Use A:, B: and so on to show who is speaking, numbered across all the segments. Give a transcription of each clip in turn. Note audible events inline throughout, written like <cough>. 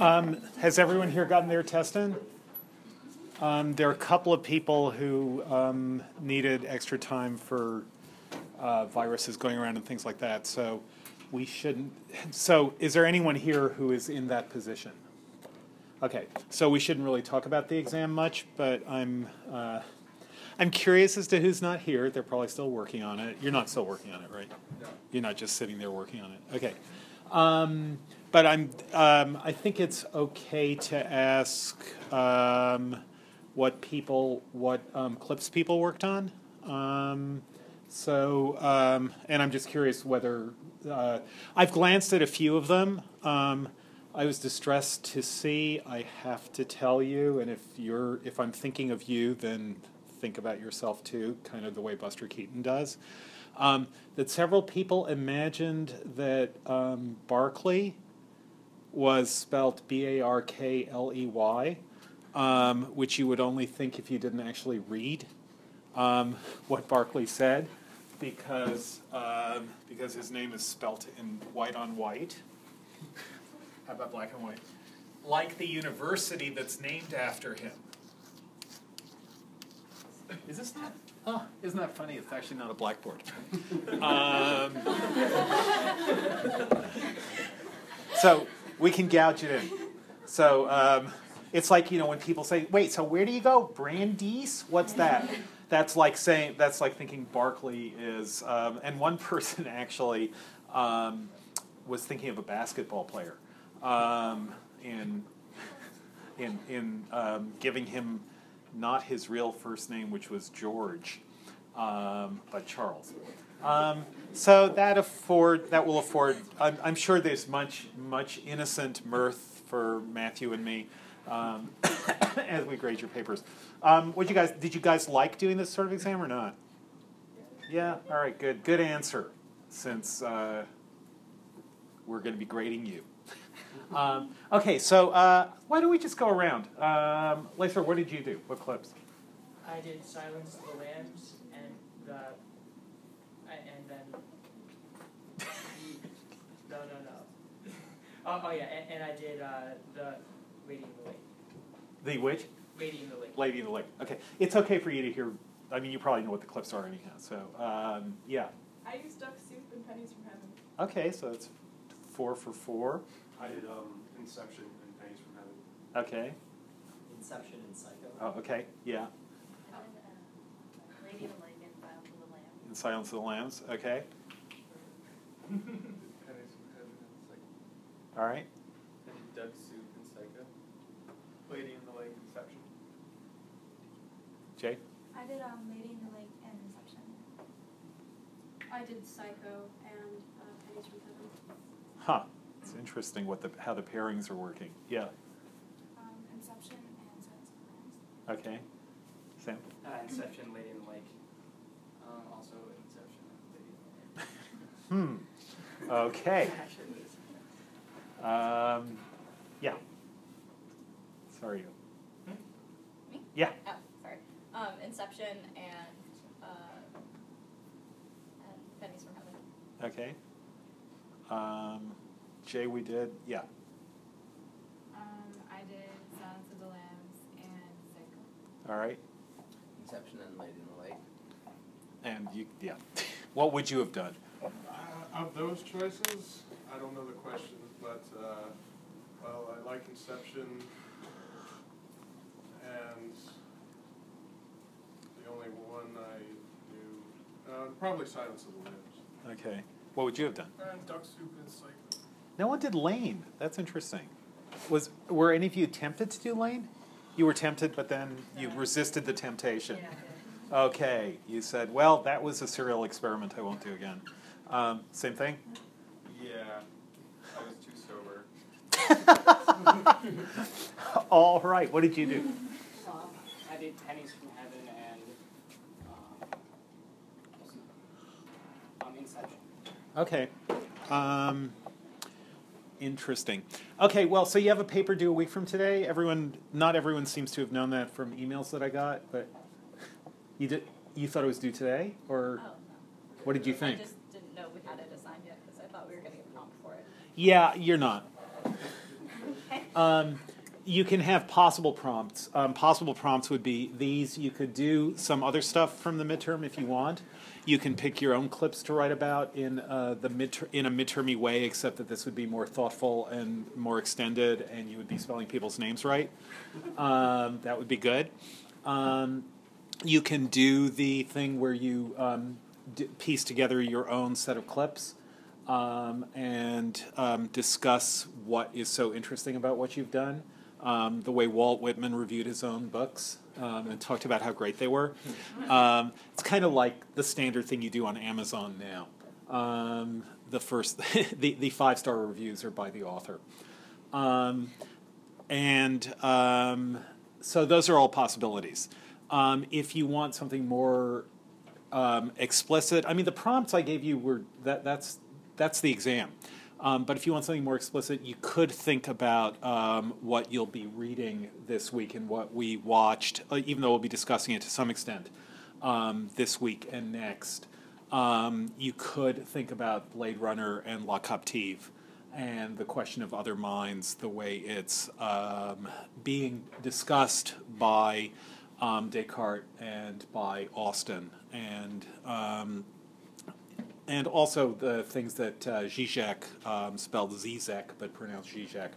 A: Um, has everyone here gotten their test in? Um, there are a couple of people who um, needed extra time for uh, viruses going around and things like that. So we shouldn't. So is there anyone here who is in that position? Okay, so we shouldn't really talk about the exam much, but I'm uh, I'm curious as to who's not here. They're probably still working on it. You're not still working on it, right?
B: No.
A: You're not just sitting there working on it. Okay. Um, but I'm um, I think it's okay to ask um, what people what um, clips people worked on. Um, so um, and I'm just curious whether uh, I've glanced at a few of them. Um, I was distressed to see. I have to tell you, and if you're if I'm thinking of you, then think about yourself too, kind of the way Buster Keaton does. That several people imagined that Berkeley was spelt B A R K L E Y, um, which you would only think if you didn't actually read um, what Berkeley said, because um, because his name is spelt in white on white. How about black and white? Like the university that's named after him. Is this not? Oh, isn't that funny? It's actually not a blackboard. <laughs> um, <laughs> so we can gouge it in. So um, it's like you know when people say, "Wait, so where do you go? Brandeis? What's that?" That's like saying that's like thinking Barkley is. Um, and one <laughs> person actually um, was thinking of a basketball player um, in in in um, giving him not his real first name, which was George, um, but Charles. So that afford that will afford. I'm, I'm, sure there's much much innocent mirth for Matthew and me um, <coughs> as we grade your papers. Um, what you guys did you guys like doing this sort of exam or not? Yeah. All right. Good. Good answer. Since uh, we're going to be grading you. <laughs> Um, okay, so uh, why don't we just go around? Um, Lather, what did you do? What clips?
C: I did Silence of the Lambs and the, and then, no, no, no. Oh, oh yeah, and, and I did uh, the Lady in the Lake.
A: The which?
C: Lady in the Lake.
A: Lady in the Lake. Okay, it's okay for you to hear. I mean, you probably know what the clips are anyhow. So um, yeah.
D: I used duck soup and pennies from heaven.
A: Okay, so it's four for four.
B: I did um, Inception and Pennies from Heaven.
A: Okay.
E: Inception and Psycho.
A: Oh, okay. Yeah.
F: Lady of the Lake and Silence of the Lambs.
A: In Silence of the Lambs. Okay. <laughs>
B: Pennies from Heaven and Psycho.
A: All right.
B: I did Duck Soup and Psycho. Lady in the Lake, Inception.
A: Jay.
G: I did um, Lady in the Lake and Inception.
D: I did Psycho and uh, Pennies from Heaven.
A: Huh. It's interesting what the how the pairings are working. Yeah.
G: Um, Inception and Silence of the Lambs.
A: Okay. Sam.
E: Uh, Inception, Lady in the Lake. Um, also Inception, Lady in the Lake.
A: Hmm. Okay. <laughs>
E: Actually, it is.
A: Um, yeah. Sorry.
F: Me?
A: Yeah.
F: Oh, sorry. Um, Inception and, uh, and Pennies from Heaven.
A: Okay. Um, Jay, we did. Yeah.
D: Um, I did Silence of the Lambs and Psycho.
A: All right.
E: Inception and Lady in the Lake.
A: And you, yeah. <laughs> What would you have done?
B: Uh, of those choices, I don't know the question, but uh, well, I like Inception, and the only one I knew, uh, probably Silence of the Lambs.
A: Okay. What would you have done?
B: And Duck Soup and Psycho.
A: No one did Lane. That's interesting. Was were any of you tempted to do Lane? You were tempted, but then you resisted the temptation. Okay. You said, "Well, that was a serial experiment. I won't do again." Um, same thing.
B: Yeah, I was too sober. <laughs>
A: All right. What did you do?
E: Um, I did Pennies from Heaven and um, um, Inception.
A: Okay. Um, interesting. Okay, well, so you have a paper due a week from today. Everyone, not everyone seems to have known that from emails that I got, but you did. You thought it was due today, or
F: Oh, no.
A: what did you think?
F: I just didn't know we had it assigned yet because I thought we were going to get prompt for it.
A: Yeah, you're not. Um, you can have possible prompts. Um, possible prompts would be these. You could do some other stuff from the midterm if you want. You can pick your own clips to write about in uh, the mid in a midtermy way, except that this would be more thoughtful and more extended, and you would be spelling people's names right. Um, that would be good. Um, you can do the thing where you um, d- piece together your own set of clips um, and um, discuss what is so interesting about what you've done. Um, the way Walt Whitman reviewed his own books um, and talked about how great they were. Um, it's kind of like the standard thing you do on Amazon now. Um, the first, <laughs> the, the five star reviews are by the author. Um, and um, so those are all possibilities. Um, if you want something more um, explicit, I mean, the prompts I gave you were that that's that's the exam. Um, but if you want something more explicit, you could think about um, what you'll be reading this week and what we watched, uh, even though we'll be discussing it to some extent um, this week and next. Um, you could think about Blade Runner and La Captive and the question of other minds, the way it's um, being discussed by um, Descartes and by Austin. And and also the things that uh, Zizek, um, spelled Zizek but pronounced Zizek,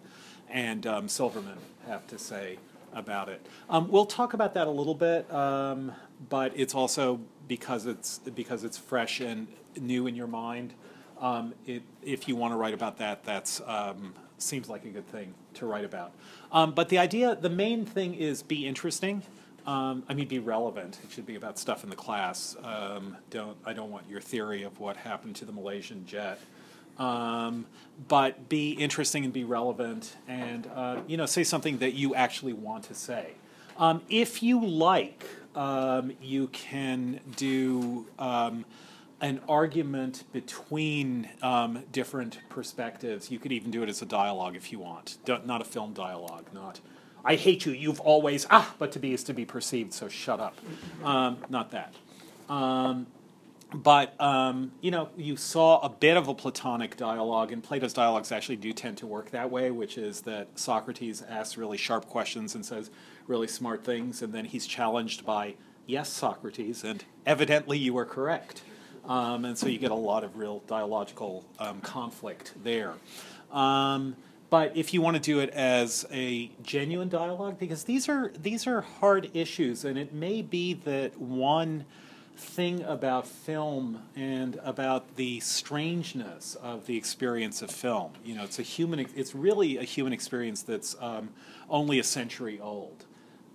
A: and um, Silverman have to say about it. Um, we'll talk about that a little bit, um, but it's also because it's because it's fresh and new in your mind. Um, it, if you want to write about that, that's um, seems like a good thing to write about. But the idea, the main thing is be interesting. Um, I mean, be relevant. It should be about stuff in the class. Um, don't I don't want your theory of what happened to the Malaysian jet. Um, but be interesting and be relevant, and uh, you know, say something that you actually want to say. Um, if you like, um, you can do um, an argument between um, different perspectives. You could even do it as a dialogue if you want, Don't, not a film dialogue, not I hate you, you've always, ah, but to be is to be perceived, so shut up. Um, not that. Um, but, um, you know, you saw a bit of a Platonic dialogue, and Plato's dialogues actually do tend to work that way, which is that Socrates asks really sharp questions and says really smart things, and then he's challenged by, yes, Socrates, and evidently you are correct. Um, and so you get a lot of real dialogical um, conflict there. Um, but if you want to do it as a genuine dialogue, because these are these are hard issues, and it may be that one thing about film and about the strangeness of the experience of film. You know, it's a human. It's really a human experience that's um, only a century old.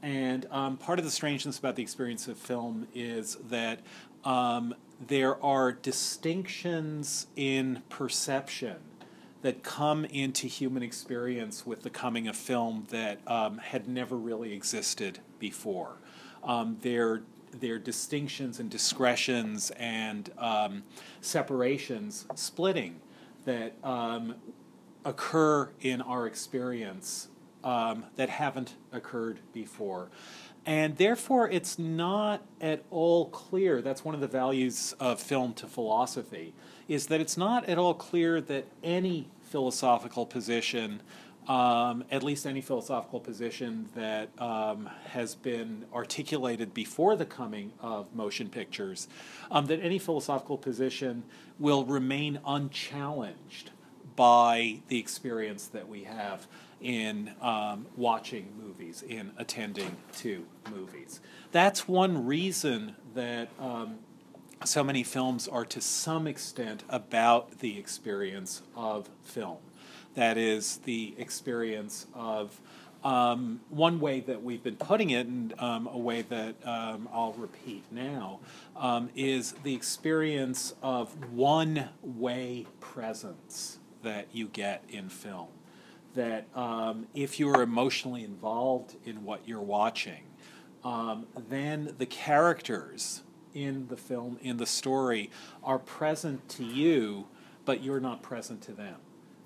A: And um, part of the strangeness about the experience of film is that um, there are distinctions in perception that come into human experience with the coming of film that um, had never really existed before. Um, their their distinctions and discretions and um, separations splitting that um, occur in our experience um, that haven't occurred before. And therefore, it's not at all clear. That's one of the values of film to philosophy is that it's not at all clear that any philosophical position, um, at least any philosophical position that um, has been articulated before the coming of motion pictures, um, that any philosophical position will remain unchallenged by the experience that we have in um, watching movies, in attending to movies. That's one reason that um, so many films are to some extent about the experience of film. That is, the experience of um, one way that we've been putting it, and um, a way that um, I'll repeat now, um, is the experience of one way presence that you get in film. That um, if you're emotionally involved in what you're watching, um, then the characters in the film, in the story, are present to you, but you're not present to them.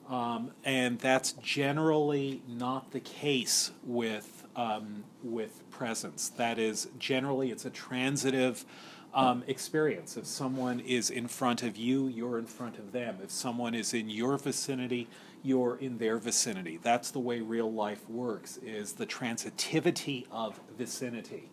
A: Um, and that's generally not the case with um, with presence. That is, generally, it's a transitive um, experience. If someone is in front of you, you're in front of them. If someone is in your vicinity, you're in their vicinity. That's the way real life works, is the transitivity of vicinity.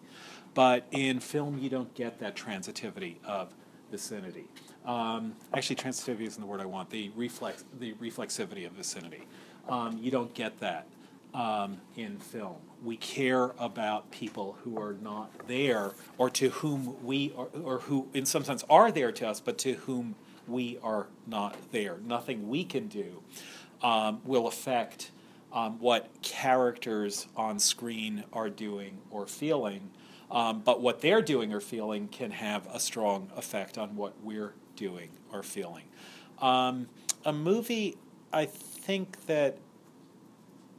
A: But in film, you don't get that transitivity of vicinity. Um, actually, transitivity isn't the word I want. The reflex, the reflexivity of vicinity. Um, you don't get that um, in film. We care about people who are not there, or to whom we, are, or who, in some sense, are there to us, but to whom we are not there. Nothing we can do um, will affect um, what characters on screen are doing or feeling. Um, but what they're doing or feeling can have a strong effect on what we're doing or feeling. Um, a movie, I think that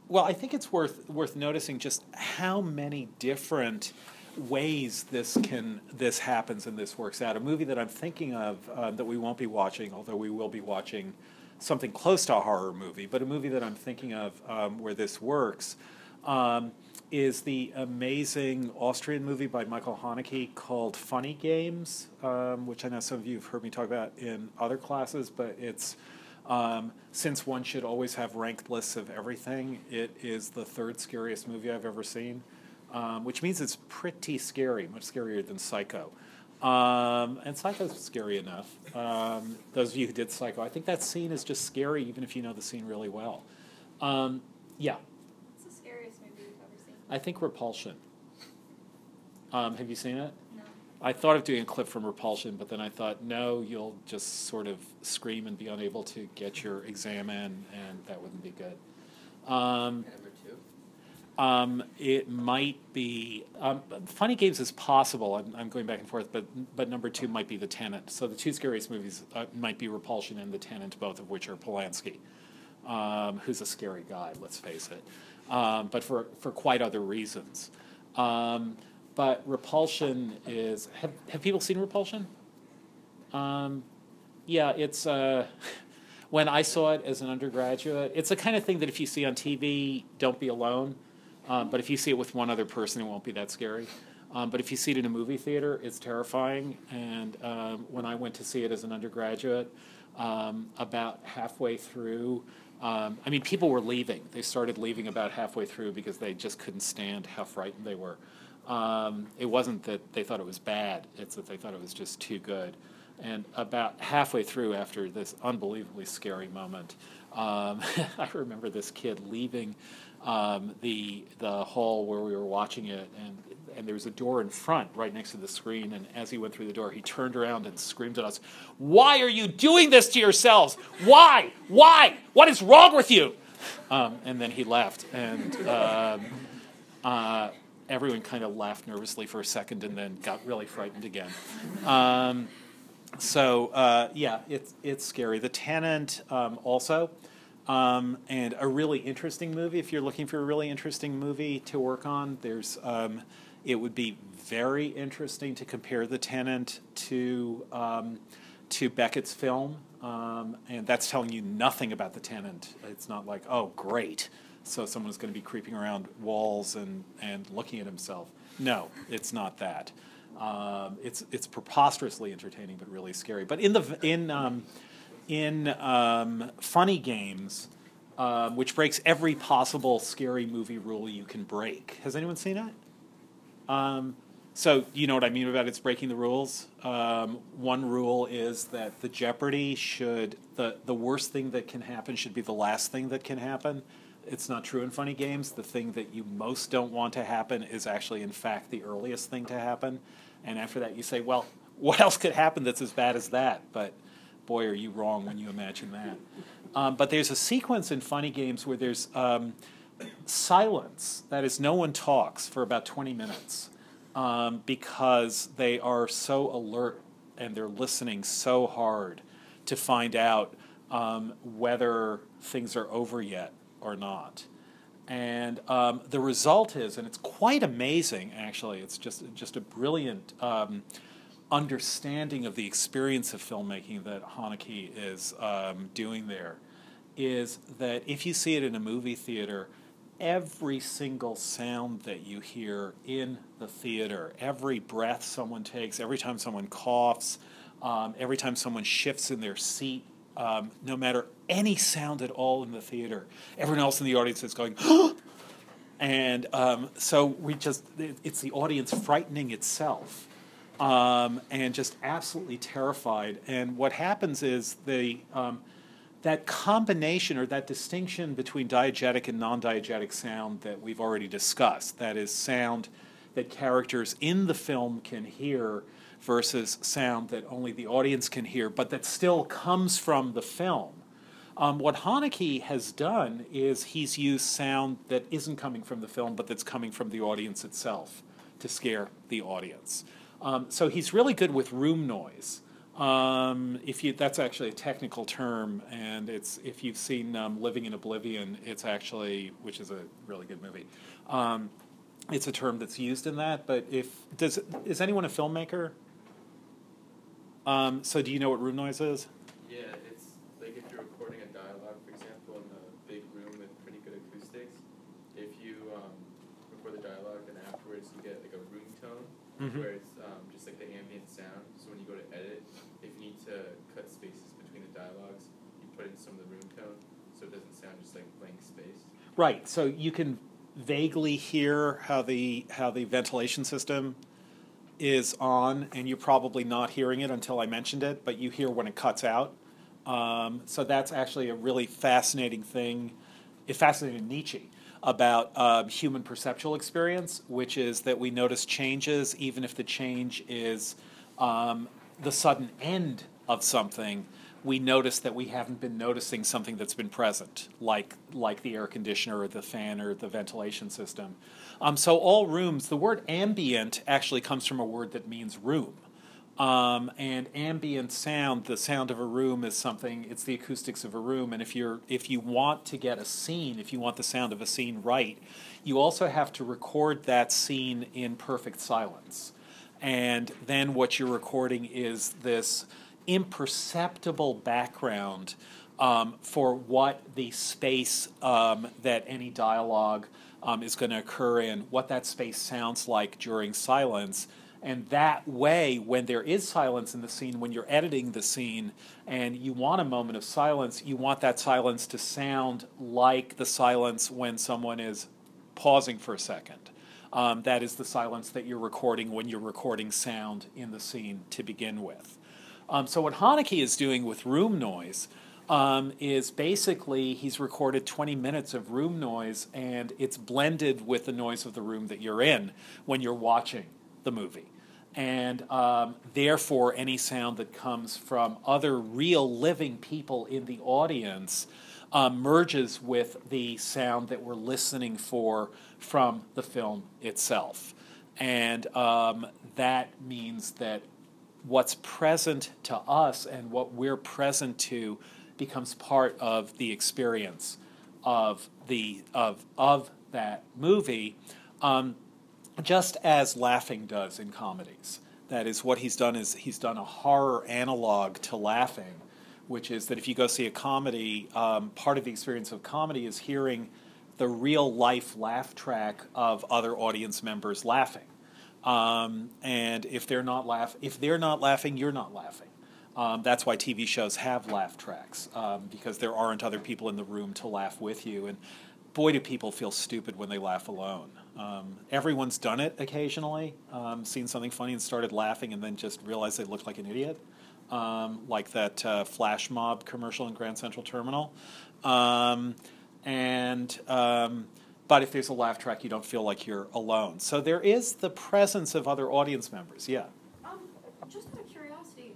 A: well, I think it's worth worth noticing just how many different ways this can this happens and this works out. A movie that I'm thinking of uh, that we won't be watching, although we will be watching something close to a horror movie, but a movie that I'm thinking of um, where this works um, is the amazing Austrian movie by Michael Haneke called Funny Games, um, which I know some of you have heard me talk about in other classes, but it's um, since one should always have ranked lists of everything, it is the third scariest movie I've ever seen, um, which means it's pretty scary, much scarier than Psycho. Um, and Psycho's scary enough. Um, those of you who did Psycho, I think that scene is just scary even if you know the scene really well. Um, yeah,
F: What's the scariest movie you've ever seen?
A: I think Repulsion. Um, have you seen it?
F: No.
A: I thought of doing a clip from Repulsion, but then I thought, no, you'll just sort of scream and be unable to get your exam in, and that wouldn't be good. Um,
E: Number two.
A: um, it might be um, Funny Games is possible. I'm, I'm going back and forth, but but number two might be The Tenant. So the two scariest movies uh, might be Repulsion and The Tenant, both of which are Polanski, um, who's a scary guy. Let's face it, um, but for for quite other reasons. Um, but Repulsion is have have people seen Repulsion? Um, yeah, it's uh, <laughs> when I saw it as an undergraduate, it's the kind of thing that if you see on TV, don't be alone. Um, but if you see it with one other person, it won't be that scary. Um, but if you see it in a movie theater, it's terrifying. And um, when I went to see it as an undergraduate, um, about halfway through, um, I mean, people were leaving. They started leaving about halfway through because they just couldn't stand how frightened they were. Um, it wasn't that they thought it was bad, it's that they thought it was just too good. And about halfway through, after this unbelievably scary moment, um, <laughs> I remember this kid leaving um, the the hall where we were watching it, and and there was a door in front, right next to the screen. And as he went through the door, he turned around and screamed at us, "Why are you doing this to yourselves? Why? Why? What is wrong with you?" Um, and then he left, and um, uh, everyone kind of laughed nervously for a second, and then got really frightened again. Um, so uh, yeah, it's it's scary. The Tenant um, also, um, and a really interesting movie. If you're looking for a really interesting movie to work on, there's um, it would be very interesting to compare The Tenant to um, to Beckett's film, um, and that's telling you nothing about The Tenant. It's not like oh great, so someone's going to be creeping around walls and and looking at himself. No, it's not that. Um, it's it's preposterously entertaining, but really scary. But in the in um, in um, funny games, um, which breaks every possible scary movie rule you can break. Has anyone seen it? Um, so you know what I mean about it's breaking the rules. Um, one rule is that the Jeopardy should the the worst thing that can happen should be the last thing that can happen. It's not true in funny games. The thing that you most don't want to happen is actually, in fact, the earliest thing to happen. And after that, you say, well, <laughs> what else could happen that's as bad as that? But boy, are you wrong when you imagine that. Um, but there's a sequence in funny games where there's um, silence. That is, no one talks for about 20 minutes um, because they are so alert and they're listening so hard to find out um, whether things are over yet or not. And um, the result is, and it's quite amazing actually, it's just, just a brilliant um, understanding of the experience of filmmaking that Haneke is um, doing there, is that if you see it in a movie theater, every single sound that you hear in the theater, every breath someone takes, every time someone coughs, um, every time someone shifts in their seat um, no matter any sound at all in the theater. Everyone else in the audience is going, <gasps> and um, so we just, it's the audience frightening itself um, and just absolutely terrified. And what happens is the, um, that combination or that distinction between diegetic and non diegetic sound that we've already discussed, that is, sound that characters in the film can hear versus sound that only the audience can hear, but that still comes from the film. Um, what Haneke has done is he's used sound that isn't coming from the film, but that's coming from the audience itself to scare the audience. Um, so he's really good with room noise. Um, if you, that's actually a technical term, and it's if you've seen um, Living in Oblivion, it's actually, which is a really good movie. Um, it's a term that's used in that. But if does is anyone a filmmaker? Um, so do you know what room noise is?
H: Yeah, it's like if you're recording a dialogue, for example, in a big room with pretty good acoustics. If you um, record the dialogue, then afterwards you get like a room tone,
A: Mhm.
H: where it's um, just like the ambient sound. So when you go to edit, if you need to cut spaces between the dialogues, you put in some of the room tone, so it doesn't sound just like blank space.
A: Right. So you can vaguely hear how the how the ventilation system is on, and you're probably not hearing it until I mentioned it, but you hear when it cuts out. Um, so that's actually a really fascinating thing. It fascinated Nietzsche about um, human perceptual experience, which is that we notice changes even if the change is um, the sudden end of something. We notice that we haven't been noticing something that's been present, like like the air conditioner or the fan or the ventilation system. Um, so all rooms, the word ambient actually comes from a word that means room. Um, and ambient sound, the sound of a room is something. It's the acoustics of a room, and if you're if you want to get a scene, if you want the sound of a scene right, you also have to record that scene in perfect silence. And then what you're recording is this imperceptible background um, for what the space um, that any dialogue um, is going to occur in, what that space sounds like during silence. And that way, when there is silence in the scene, when you're editing the scene and you want a moment of silence, you want that silence to sound like the silence when someone is pausing for a second. Um, that is the silence that you're recording when you're recording sound in the scene to begin with. Um, so, what Haneke is doing with room noise um, is basically he's recorded 20 minutes of room noise and it's blended with the noise of the room that you're in when you're watching the movie. And um, therefore, any sound that comes from other real living people in the audience um, merges with the sound that we're listening for from the film itself. And um, that means that what's present to us and what we're present to becomes part of the experience of the of of that movie, um, just as laughing does in comedies. That is what he's done is he's done a horror analog to laughing, which is that if you go see a comedy, um, part of the experience of comedy is hearing the real life laugh track of other audience members laughing. Um, and if they're not laugh, if they're not laughing, you're not laughing. Um, that's why TV shows have laugh tracks um, because there aren't other people in the room to laugh with you. And boy, do people feel stupid when they laugh alone. Um, everyone's done it occasionally, um, seen something funny and started laughing, and then just realized they looked like an idiot, um, like that uh, flash mob commercial in Grand Central Terminal. Um, and but if there's a laugh track, you don't feel like you're alone. So there is the presence of other audience members. Yeah.
I: Um, just out of curiosity,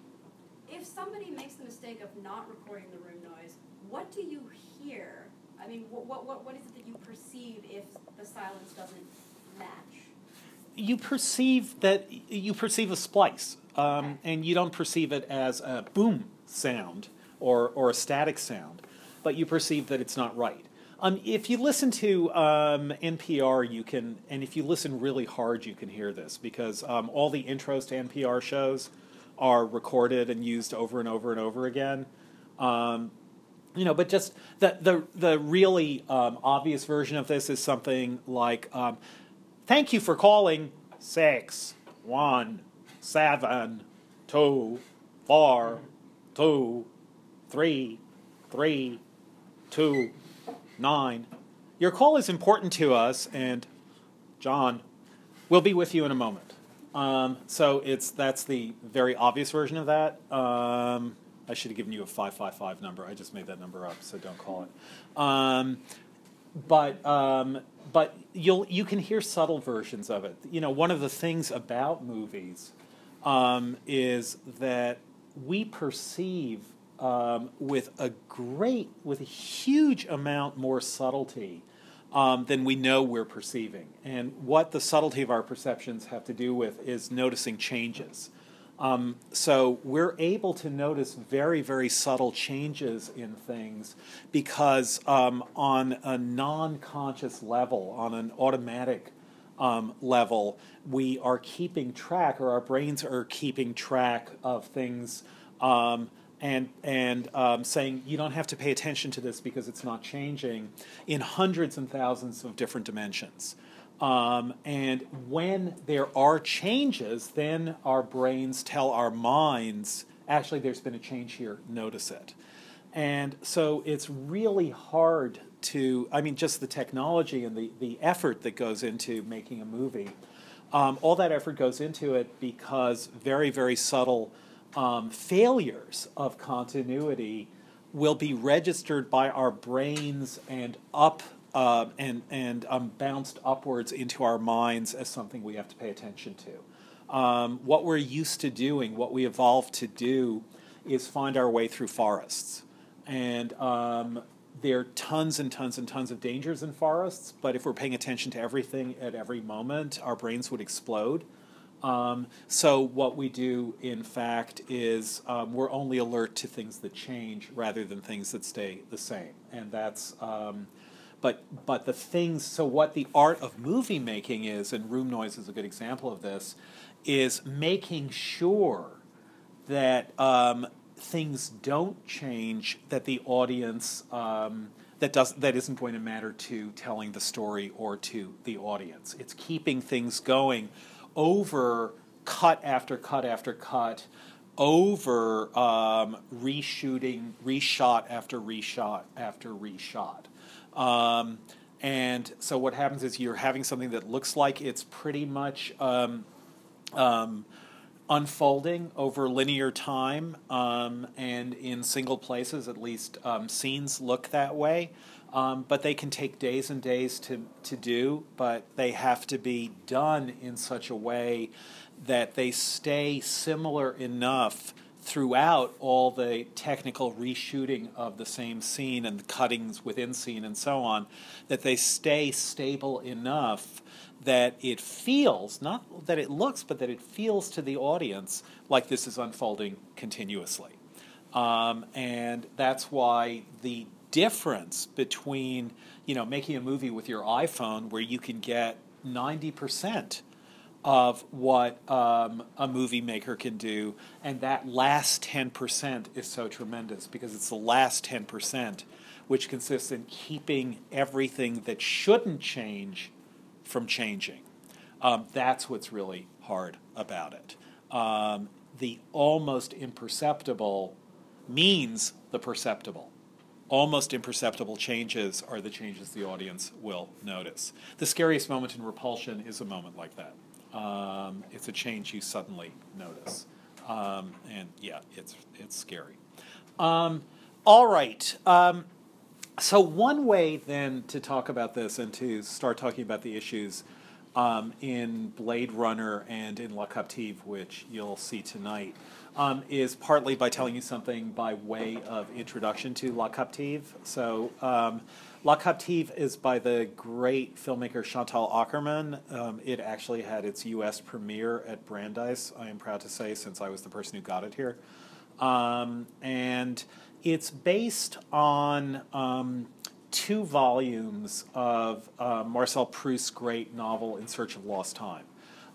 I: if somebody makes the mistake of not recording the room noise, what do you hear? I mean, what, what, what, what is it that you perceive if the silence doesn't match?
A: you perceive that you perceive a splice, um, and you don't perceive it as a boom sound or or a static sound, but you perceive that it's not right. Um, if you listen to um, NPR, you can, and if you listen really hard, you can hear this because um, all the intros to NPR shows are recorded and used over and over and over again. Um, you know, but just the the the really um, obvious version of this is something like, um, "Thank you for calling six one seven two four two three, three, two, nine. Your call is important to us, and John, we'll be with you in a moment. Um, so it's that's the very obvious version of that. Um, I should have given you a five five five number. I just made that number up, so don't call it. Um, but um, but you'll you can hear subtle versions of it. You know, one of the things about movies um, is that we perceive um, with a great, with a huge amount more subtlety um, than we know we're perceiving. And what the subtlety of our perceptions have to do with is noticing changes. Um, so we're able to notice very, very subtle changes in things because um, on a non conscious level, on an automatic um, level, we are keeping track, or our brains are keeping track of things. And and um, saying you don't have to pay attention to this because it's not changing in hundreds and thousands of different dimensions. Um, and when there are changes, then our brains tell our minds, actually, there's been a change here, notice it. And so it's really hard to, I mean, just the technology and the, the effort that goes into making a movie. Um, all that effort goes into it because very, very subtle um, failures of continuity will be registered by our brains and up uh, and and um, bounced upwards into our minds as something we have to pay attention to. Um, what we're used to doing, what we evolved to do, is find our way through forests, and um, there are tons and tons and tons of dangers in forests. But if we're paying attention to everything at every moment, our brains would explode. Um, so what we do, in fact, is um, we're only alert to things that change rather than things that stay the same, and that's. Um, but but the things. So what the art of movie making is, and room noise is a good example of this, is making sure that um, things don't change, that the audience. Um, that does that isn't going to matter to telling the story or to the audience. It's keeping things going over cut after cut after cut, over um, reshooting, reshot after reshot after reshot. Um, and so what happens is you're having something that looks like it's pretty much um, um, unfolding over linear time um, and in single places, at least um, scenes look that way. Um, but they can take days and days to, to do, but they have to be done in such a way that they stay similar enough throughout all the technical reshooting of the same scene and the cuttings within scene and so on, that they stay stable enough that it feels, not that it looks, but that it feels to the audience like this is unfolding continuously. Um, and that's why the difference between you know making a movie with your iPhone where you can get 90% of what um, a movie maker can do and that last 10% is so tremendous because it's the last 10% which consists in keeping everything that shouldn't change from changing. Um, that's what's really hard about it. Um, the almost imperceptible means the perceptible almost imperceptible changes are the changes the audience will notice. The scariest moment in Repulsion is a moment like that. Um, it's a change you suddenly notice. Um, and yeah, it's, it's scary. Um, all right. Um, so, one way then to talk about this and to start talking about the issues um, in Blade Runner and in La Captive, which you'll see tonight, um, is partly by telling you something by way of introduction to La Captive. So, um, La Captive is by the great filmmaker Chantal Akerman. Um, it actually had its U.S. premiere at Brandeis, I am proud to say, since I was the person who got it here. Um, and it's based on um, two volumes of uh, Marcel Proust's great novel In Search of Lost Time.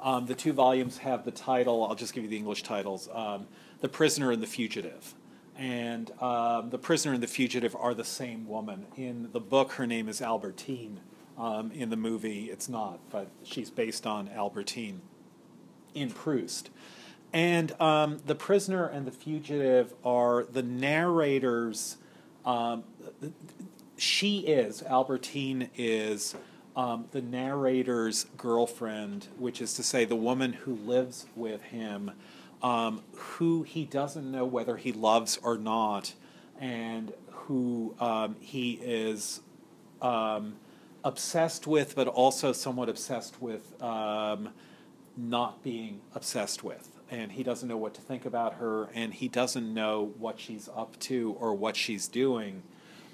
A: Um, the two volumes have the title, I'll just give you the English titles um, The Prisoner and the Fugitive. And um, the prisoner and the fugitive are the same woman. In the book, her name is Albertine. Um, in the movie, it's not, but she's based on Albertine in Proust. and um, the prisoner and the fugitive are the narrators. Um, she is Albertine is um, the narrator's girlfriend, which is to say, the woman who lives with him, um, who he doesn't know whether he loves or not, and who um, he is um, obsessed with, but also somewhat obsessed with um, not being obsessed with. And he doesn't know what to think about her, and he doesn't know what she's up to or what she's doing.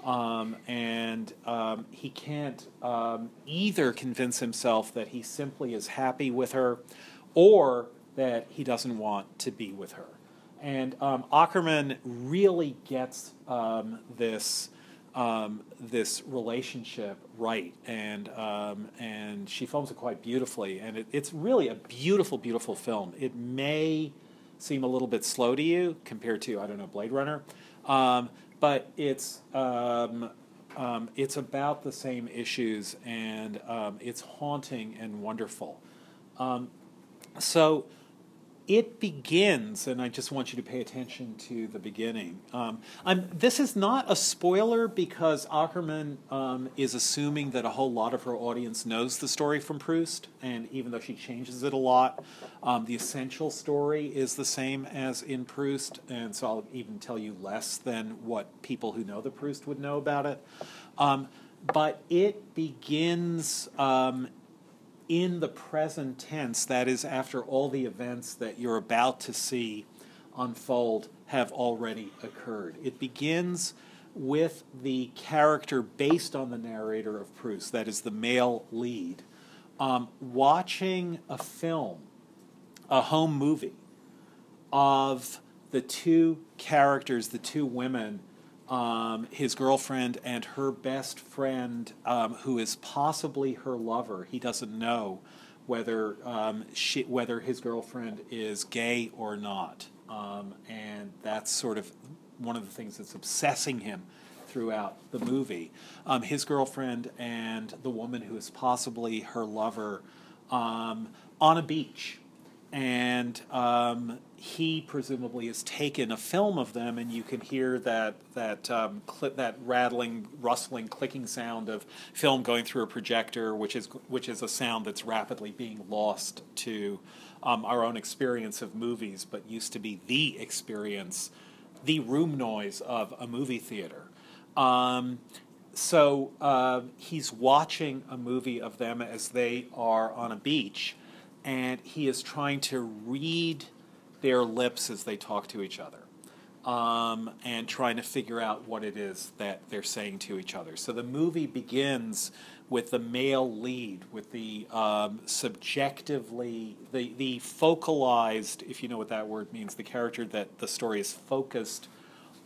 A: Um, and um, he can't um, either convince himself that he simply is happy with her or that he doesn't want to be with her. And um, Akerman really gets um, this um, this relationship right, and and she films it quite beautifully, and it, it's really a beautiful, beautiful film. It may seem a little bit slow to you compared to I don't know Blade Runner, um, but it's um, um, it's about the same issues, and um, it's haunting and wonderful. Um, so it begins, and I just want you to pay attention to the beginning. Um, this is not a spoiler because Akerman um, is assuming that a whole lot of her audience knows the story from Proust, and even though she changes it a lot, um, the essential story is the same as in Proust, and so I'll even tell you less than what people who know the Proust would know about it. Um, but it begins um, in the present tense, that is, after all the events that you're about to see unfold have already occurred. It begins with the character based on the narrator of Proust, that is, the male lead, um, watching a film, a home movie, of the two characters, the two women um, his girlfriend and her best friend, um, who is possibly her lover. He doesn't know whether um, she, whether his girlfriend is gay or not, um, and that's sort of one of the things that's obsessing him throughout the movie. Um, his girlfriend and the woman who is possibly her lover um, on a beach and um, he presumably has taken a film of them, and you can hear that that um, cl- that rattling, rustling, clicking sound of film going through a projector, which is which is a sound that's rapidly being lost to um, our own experience of movies, but used to be the experience, the room noise of a movie theater. Um, so uh, he's watching a movie of them as they are on a beach and he is trying to read their lips as they talk to each other um, and trying to figure out what it is that they're saying to each other. So the movie begins with the male lead, with the um, subjectively, the, the focalized, if you know what that word means, the character that the story is focused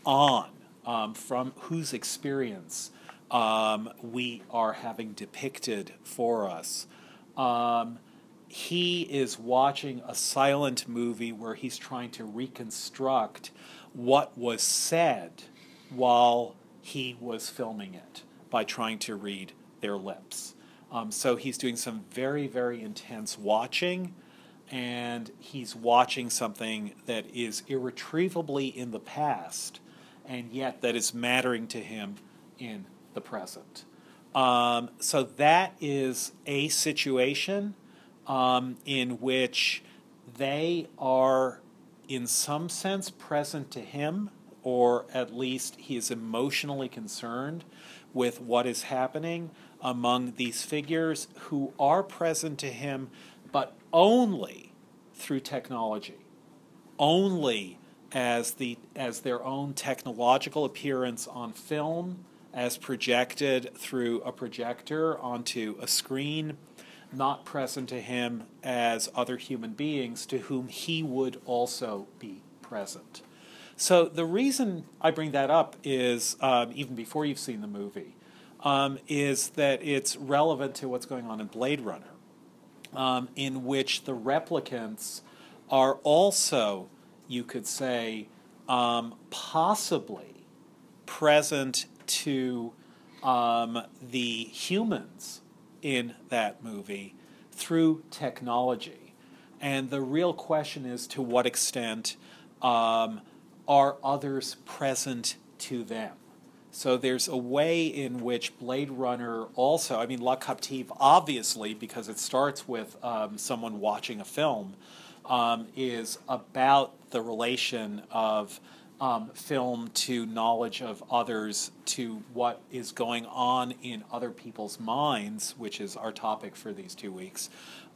A: on, um, from whose experience um, we are having depicted for us. He is watching a silent movie where he's trying to reconstruct what was said while he was filming it by trying to read their lips. Um, so he's doing some very, very intense watching, and he's watching something that is irretrievably in the past, and yet that is mattering to him in the present. Um, so that is a situation um, in which they are, in some sense, present to him, or at least he is emotionally concerned with what is happening among these figures who are present to him, but only through technology, only as the as their own technological appearance on film, as projected through a projector onto a screen not present to him as other human beings to whom he would also be present. So the reason I bring that up is, um, even before you've seen the movie, um, is that it's relevant to what's going on in Blade Runner, um, in which the replicants are also, you could say, um, possibly present to um, the humans in that movie through technology. and the real question is to what extent um, are others present to them. So there's a way in which Blade Runner also, I mean, La Captive, obviously, because it starts with um, someone watching a film, um, is about the relation of um, film to knowledge of others, to what is going on in other people's minds, which is our topic for these two weeks,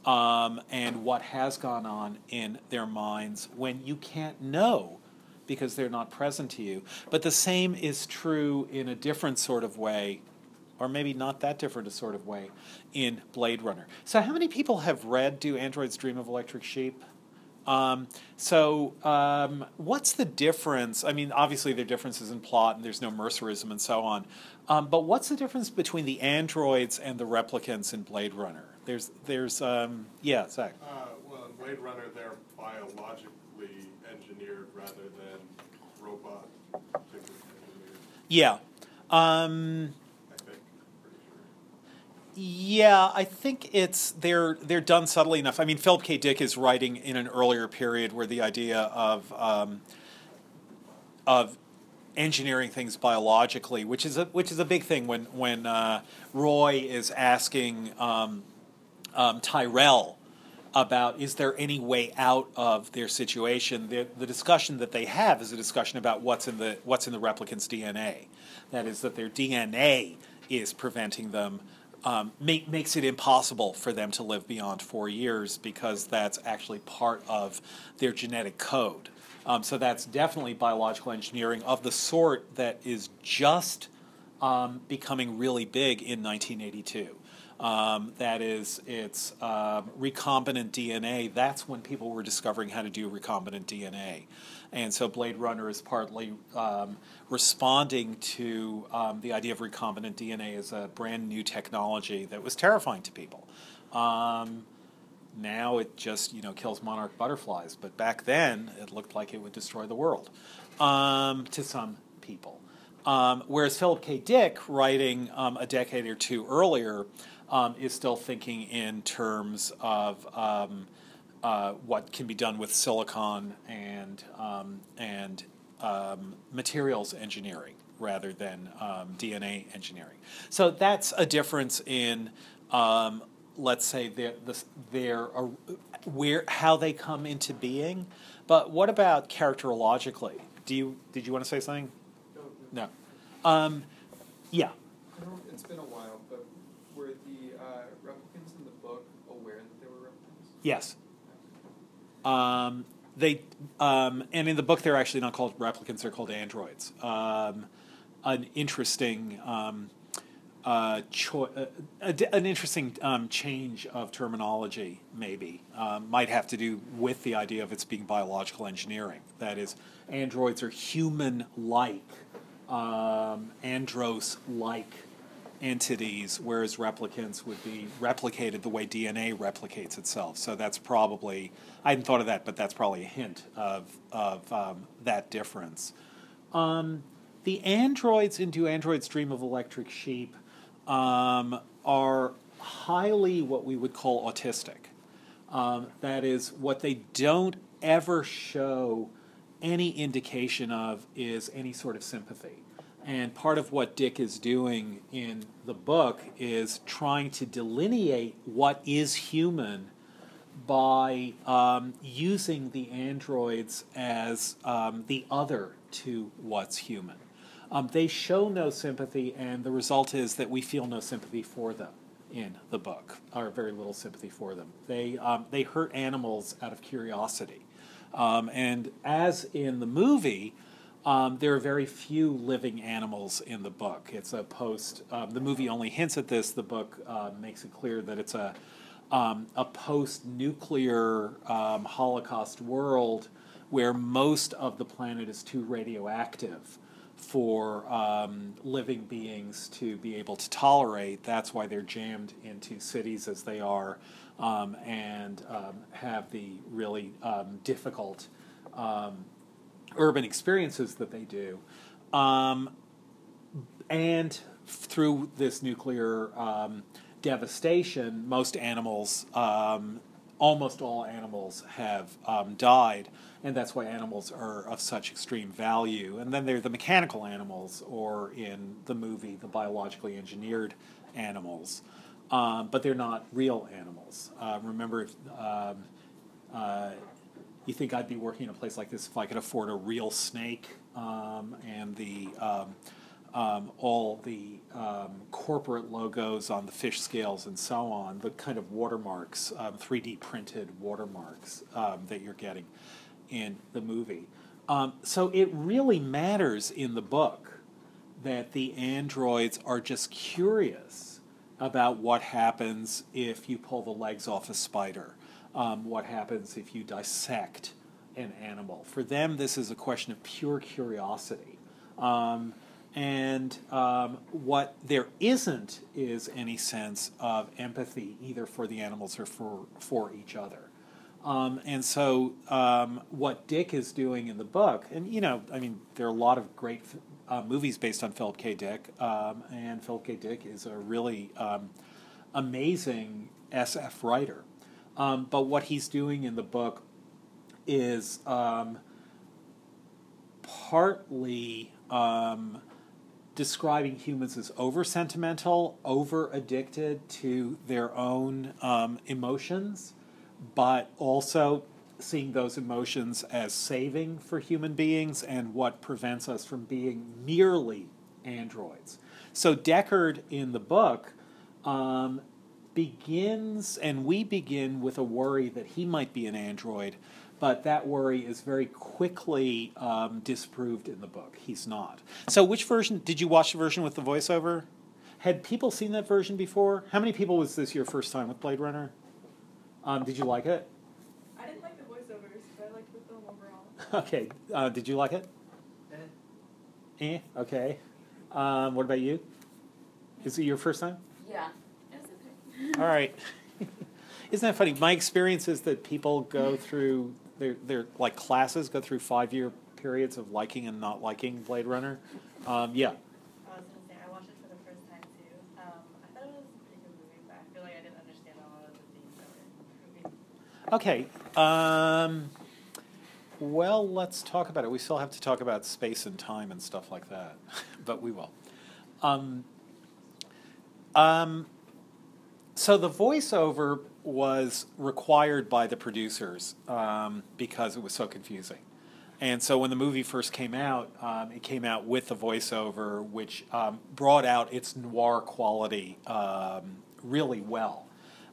A: um, and what has gone on in their minds when you can't know because they're not present to you. But the same is true in a different sort of way, or maybe not that different a sort of way, in Blade Runner. So, how many people have read Do Androids Dream of Electric Sheep? Um, so, um, what's the difference? I mean, obviously, there are differences in plot and there's no mercerism and so on. Um, but what's the difference between the androids and the replicants in Blade Runner? There's, there's, um, yeah, Zach.
B: Uh, well, in Blade Runner, they're biologically engineered rather than robot engineered,
A: Yeah. Um,
B: I think, pretty sure.
A: Yeah, I think it's they're they're done subtly enough. I mean, Philip K. Dick is writing in an earlier period where the idea of um, of engineering things biologically, which is a which is a big thing when when uh, Roy is asking um, um, Tyrell about is there any way out of their situation. The, the discussion that they have is a discussion about what's in the what's in the replicant's DNA. That is that their DNA is preventing them. Um, make, makes it impossible for them to live beyond four years because that's actually part of their genetic code. Um, so that's definitely biological engineering of the sort that is just um, becoming really big in 1982. Um, that is, it's um, recombinant DNA. That's when people were discovering how to do recombinant DNA. And so Blade Runner is partly um, responding to um, the idea of recombinant DNA as a brand new technology that was terrifying to people. Um, now it just you know kills monarch butterflies, but back then it looked like it would destroy the world um, to some people. Whereas Philip K. Dick, writing a decade or two earlier, um, is still thinking in terms of um, uh, what can be done with silicon and um, and um, materials engineering rather than um, DNA engineering. So that's a difference in, um, let's say, their, their uh, where how they come into being. But what about characterologically? Do you did you want to say something?
E: No,
A: No. Um, yeah.
E: I don't, it's been a while, but were the uh, replicants in the book aware that they were replicants?
A: Yes. Um, they um, and in the book they're actually not called replicants; they're called androids. Um, an interesting um, uh, uh, an interesting um, change of terminology, maybe um, might have to do with the idea of its being biological engineering. That is, androids are human-like, um, andros-like entities, whereas replicants would be replicated the way DNA replicates itself. So that's probably, I hadn't thought of that, but that's probably a hint of, of um, that difference. Um, the androids in Do Androids Dream of Electric Sheep um, are highly what we would call autistic. Um, that is, what they don't ever show any indication of is any sort of sympathy. And part of what Dick is doing in the book is trying to delineate what is human by um, using the androids as um, the other to what's human. Um, they show no sympathy, and the result is that we feel no sympathy for them in the book, or very little sympathy for them. They, um, they hurt animals out of curiosity. Um, and as in the movie, um, there are very few living animals in the book. It's a post. Um, the movie only hints at this. The book uh, makes it clear that it's a um, a post-nuclear um, Holocaust world where most of the planet is too radioactive for um, living beings to be able to tolerate. That's why they're jammed into cities as they are um, and um, have the really um, difficult urban experiences that they do. Um, and through this nuclear um, devastation, most animals um, almost all animals have um, died, and that's why animals are of such extreme value. And then there are the mechanical animals, or in the movie, the biologically engineered animals, um, but they're not real animals. Uh, remember, um, uh, you think I'd be working in a place like this if I could afford a real snake um, and the um, um, all the um, corporate logos on the fish scales and so on, the kind of watermarks, um, 3D printed watermarks um, that you're getting in the movie. Um, so it really matters in the book that the androids are just curious about what happens if you pull the legs off a spider, um, what happens if you dissect an animal. For them, this is a question of pure curiosity. Um, and um, what there isn't is any sense of empathy, either for the animals or for, for each other. Um, and so, um, what Dick is doing in the book, and you know, I mean, there are a lot of great uh, movies based on Philip K. Dick, um, and Philip K. Dick is a really um, amazing SF writer. Um, but what he's doing in the book is um, partly um, describing humans as over sentimental, over addicted to their own um, emotions, but also seeing those emotions as saving for human beings and what prevents us from being merely androids. So Deckard in the book um, begins, and we begin with a worry that he might be an android, but that worry is very quickly um, disproved in the book. He's not. So, which version did you watch the version with the voiceover? Had people seen that version before? How many people was this your first time with Blade Runner? Um, did you like it?
J: I didn't like the voiceovers, but I liked the film overall. <laughs>
A: Okay. Uh, did you like it? Eh. Okay. Um, what about you? Is it your first time?
F: Yeah.
J: It was okay.
A: All right. <laughs> Isn't that funny? My experience is that people go through their their like classes go through five year periods of liking and not liking Blade Runner. Um, yeah.
J: I was gonna say I watched it for the first time too. Um, I thought it was a pretty good movie, but I feel like I didn't understand a lot of the themes that were.
A: Okay. Um, well, let's talk about it. We still have to talk about space and time and stuff like that, <laughs> but we will. Um, um, so the voiceover was required by the producers um, because it was so confusing. And so when the movie first came out, um, it came out with the voiceover, which um, brought out its noir quality um, really well.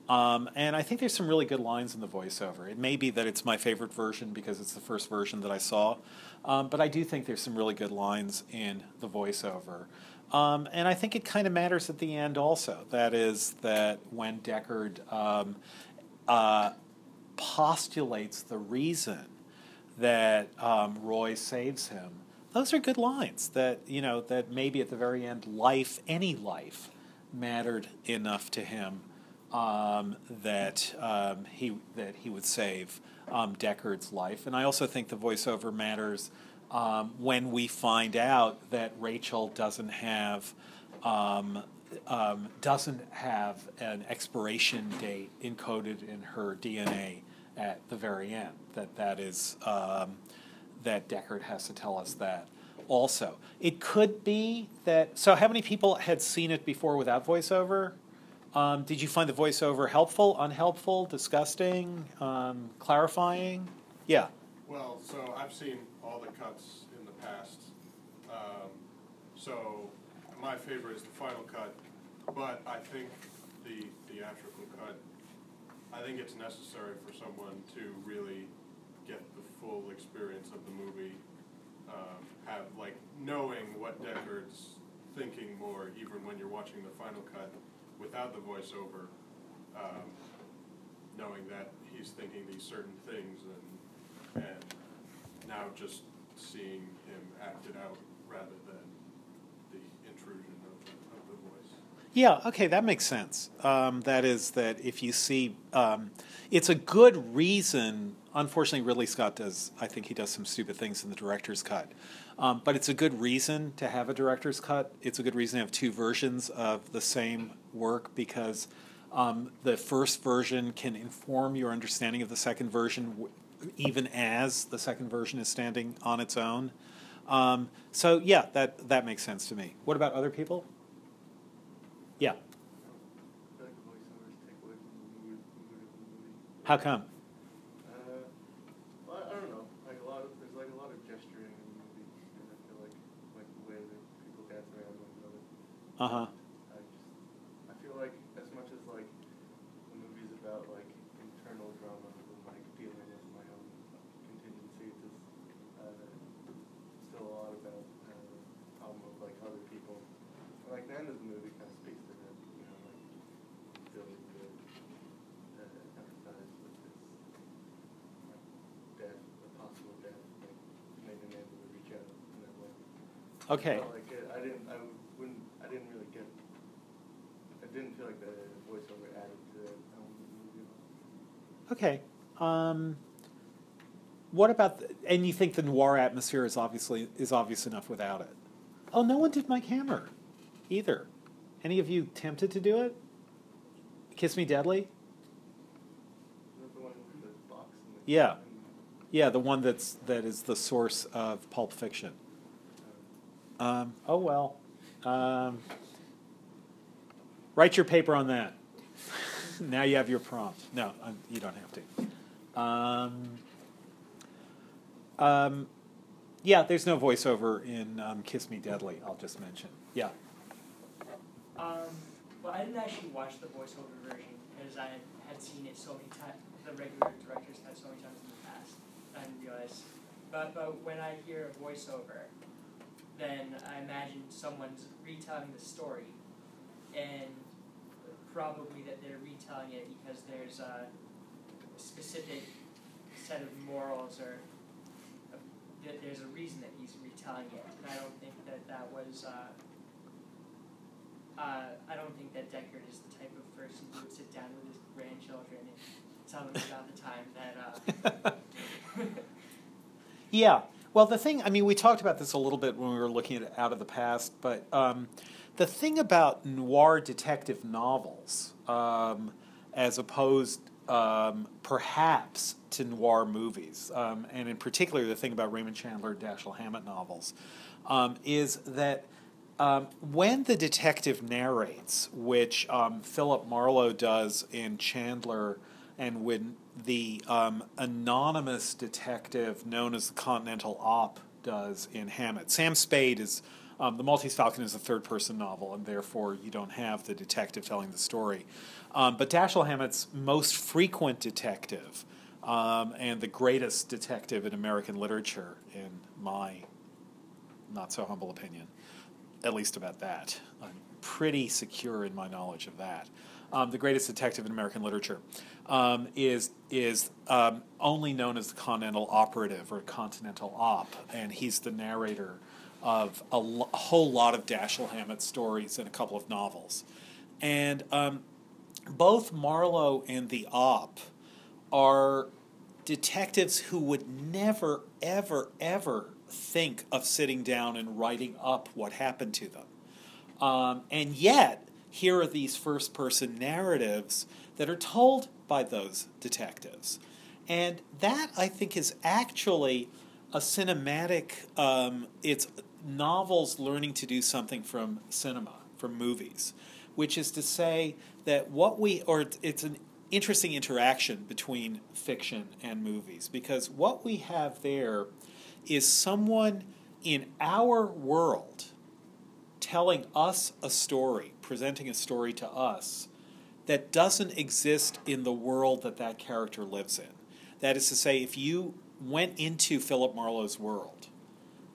A: Um, and I think there's some really good lines in the voiceover. It may be that it's my favorite version because it's the first version that I saw, um, but I do think there's some really good lines in the voiceover. Um, and I think it kind of matters at the end also. That is, that when Deckard um, uh, postulates the reason that um, Roy saves him, those are good lines. That you know that maybe at the very end, life, any life, mattered enough to him um, that um, he that he would save um, Deckard's life. And I also think the voiceover matters um, when we find out that Rachel doesn't have um, um, doesn't have an expiration date encoded in her DNA at the very end. That that is um, that Deckard has to tell us that. Also, it could be that. So, how many people had seen it before without voiceover? Um, did you find the voiceover helpful, unhelpful, disgusting, um, clarifying? Yeah.
B: Well, so I've seen all the cuts in the past. Um, so my favorite is the final cut, but I think the theatrical cut, I think it's necessary for someone to really get the full experience of the movie. Um, have like knowing what Deckard's thinking more, even when you're watching the final cut without the voiceover, um, knowing that he's thinking these certain things and and now just seeing him act it out rather than the intrusion of the, of the voice.
A: Yeah, okay, that makes sense. Um, that is that if you see, um, it's a good reason. Unfortunately, Ridley Scott does. I think he does some stupid things in the director's cut, um, but it's a good reason to have a director's cut. It's a good reason to have two versions of the same work because um, the first version can inform your understanding of the second version, w- even as the second version is standing on its own. Um, so yeah, that that makes sense to me. What about other people? Yeah. How come?
H: I feel like voiceovers take away from the mood, mood of the movie.
A: How come?
H: Uh, well, I don't know. Like a lot of there's like a lot of gesturing in the movie, and I feel like like the way that people dance around one another.
A: Uh huh.
H: I just I feel like as much as like the movie's about like internal drama and like dealing with my own contingencies, it's uh, still a lot about uh, the problem of like other people. And, like the end of the movie kind of speaks to that, you know, like ability to uh, empathize with this like death, the possible death, like maybe being able to reach out in that way.
A: Okay.
H: Felt like I didn't, I wouldn't, I didn't really get, I didn't feel like the voiceover added to that the movie.
A: Okay. Um, what about the, and you think the noir atmosphere is obviously is obvious enough without it? Oh, no one did Mike Hammer, either. Any of you tempted to do it? Kiss Me Deadly?
H: The one with the box the?
A: Yeah. Yeah, the one that's that is the source of Pulp Fiction. Um, oh well. Um, write your paper on that. <laughs> now you have your prompt. No, um, you don't have to. Um, um, yeah, there's no voiceover in um, Kiss Me Deadly. I'll just mention. Yeah.
C: Um, well, I didn't actually watch the voiceover version because I had seen it so many times. The regular directors had so many times in the past. I didn't realize. But but when I hear a voiceover, then I imagine someone's retelling the story, and probably that they're retelling it because there's a specific set of morals or that there's a reason that he's retelling it. And I don't think that that was. Uh, uh, I don't think that Deckard is the type of person who would sit down with his grandchildren and tell them about the time that. Uh, <laughs>
A: Yeah. Well, the thing, I mean, we talked about this a little bit when we were looking at it Out of the Past, but um, the thing about noir detective novels, um, as opposed um, perhaps to noir movies, um, and in particular the thing about Raymond Chandler, Dashiell Hammett novels, um, is that um, when the detective narrates, which Philip Marlowe does in Chandler, and when the um, anonymous detective known as the Continental Op does in Hammett, Sam Spade is. Um, the Maltese Falcon is a third person novel, and therefore you don't have the detective telling the story. Um, but Dashiell Hammett's most frequent detective um, and the greatest detective in American literature, in my not so humble opinion, at least about that. I'm pretty secure in my knowledge of that. Um, the greatest detective in American literature um, is is um, only known as the Continental Operative or Continental Op, and he's the narrator of a, lo- a whole lot of Dashiell Hammett stories and a couple of novels. And um, both Marlowe and the Op are detectives who would never, ever, ever think of sitting down and writing up what happened to them. Um, and yet, here are these first person narratives that are told by those detectives. And that, I think, is actually a cinematic, um, it's novels learning to do something from cinema, from movies, which is to say that what we, or it's an interesting interaction between fiction and movies, because what we have there is someone in our world telling us a story, presenting a story to us that doesn't exist in the world that that character lives in. That is to say, if you went into Philip Marlowe's world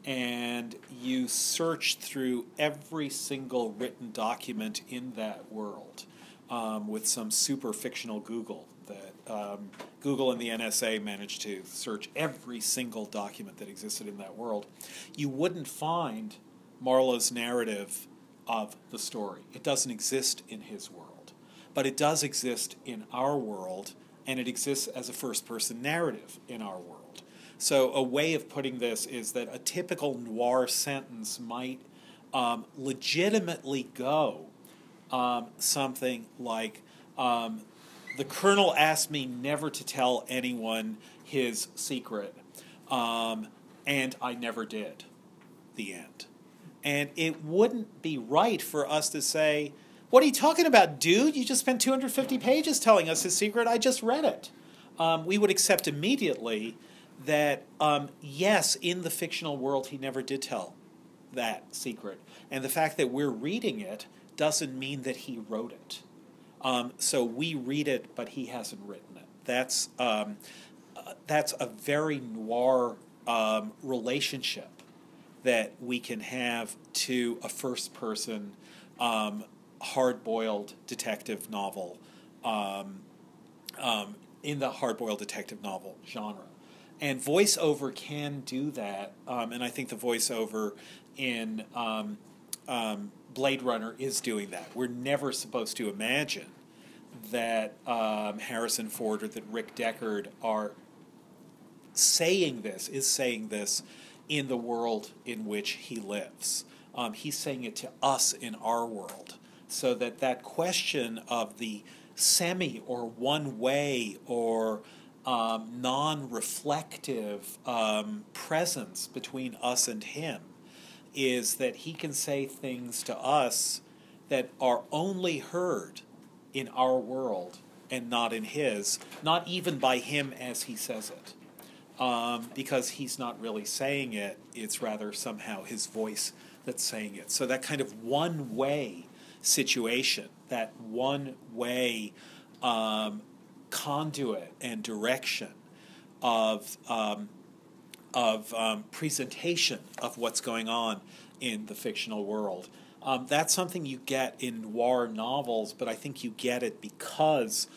A: and you searched through every single written document in that world um, with some super fictional Google that um, Google and the NSA managed to search every single document that existed in that world, you wouldn't find Marlowe's narrative of the story. It doesn't exist in his world, but it does exist in our world, and it exists as a first person narrative in our world. So, a way of putting this is that a typical noir sentence might um, legitimately go um, something like Um, the colonel asked me never to tell anyone his secret, um, and I never did. The end. And it wouldn't be right for us to say, What are you talking about, dude? You just spent 250 pages telling us his secret. I just read it. Um, we would accept immediately that, um, yes, in the fictional world, he never did tell that secret. And the fact that we're reading it doesn't mean that he wrote it. Um, so we read it, but he hasn't written it. That's, um, uh, that's a very noir um, relationship that we can have to a first person, um, hard boiled detective novel um, um, in the hard boiled detective novel genre. And voiceover can do that. Um, and I think the voiceover in um, um, Blade Runner is doing that. We're never supposed to imagine that Harrison Ford or that Rick Deckard are saying this, is saying this in the world in which he lives. Um, he's saying it to us in our world. So that that question of the semi or one way or um, non reflective um, presence between us and him is that he can say things to us that are only heard in our world and not in his, not even by him as he says it. Um, because he's not really saying it, it's rather somehow his voice that's saying it. So that kind of one way situation, that one way um, conduit and direction of um, of um, presentation of what's going on in the fictional world. Um, that's something you get in noir novels, but I think you get it because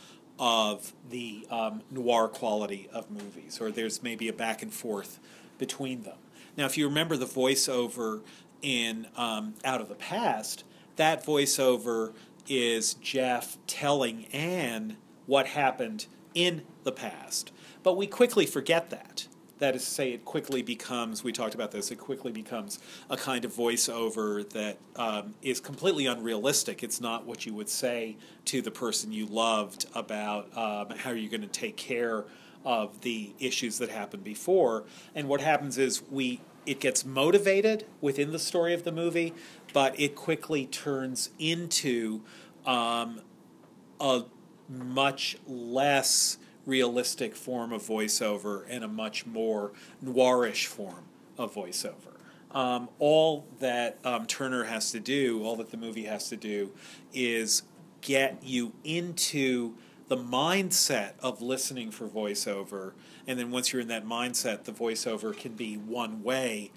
A: of the um, noir quality of movies, or there's maybe a back and forth between them. Now, if you remember the voiceover in um, Out of the Past, that voiceover is Jeff telling Anne what happened in the past. But we quickly forget that. That is to say, it quickly becomes, we talked about this, it quickly becomes a kind of voiceover that um, is completely unrealistic. It's not what you would say to the person you loved about um, how you're going to take care of the issues that happened before. And what happens is we it gets motivated within the story of the movie, but it quickly turns into um, a much less realistic form of voiceover and a much more noirish form of voiceover. Um, all that um, Tourneur has to do, all that the movie has to do, is get you into the mindset of listening for voiceover. And then once you're in that mindset, the voiceover can be one way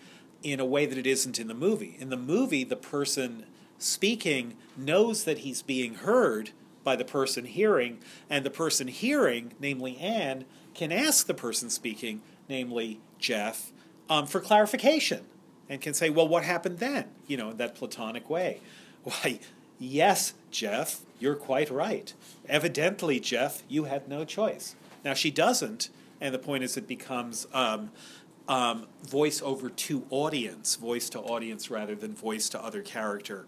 A: in a way that it isn't in the movie. In the movie, the person speaking knows that he's being heard by the person hearing, and the person hearing, namely Anne, can ask the person speaking, namely Jeff, um, for clarification and can say, well, what happened then? You know, in that platonic way. <laughs> Why, yes, Jeff, you're quite right. Evidently, Jeff, you had no choice. Now, she doesn't, and the point is it becomes um, um, voice over to audience, voice to audience rather than voice to other character.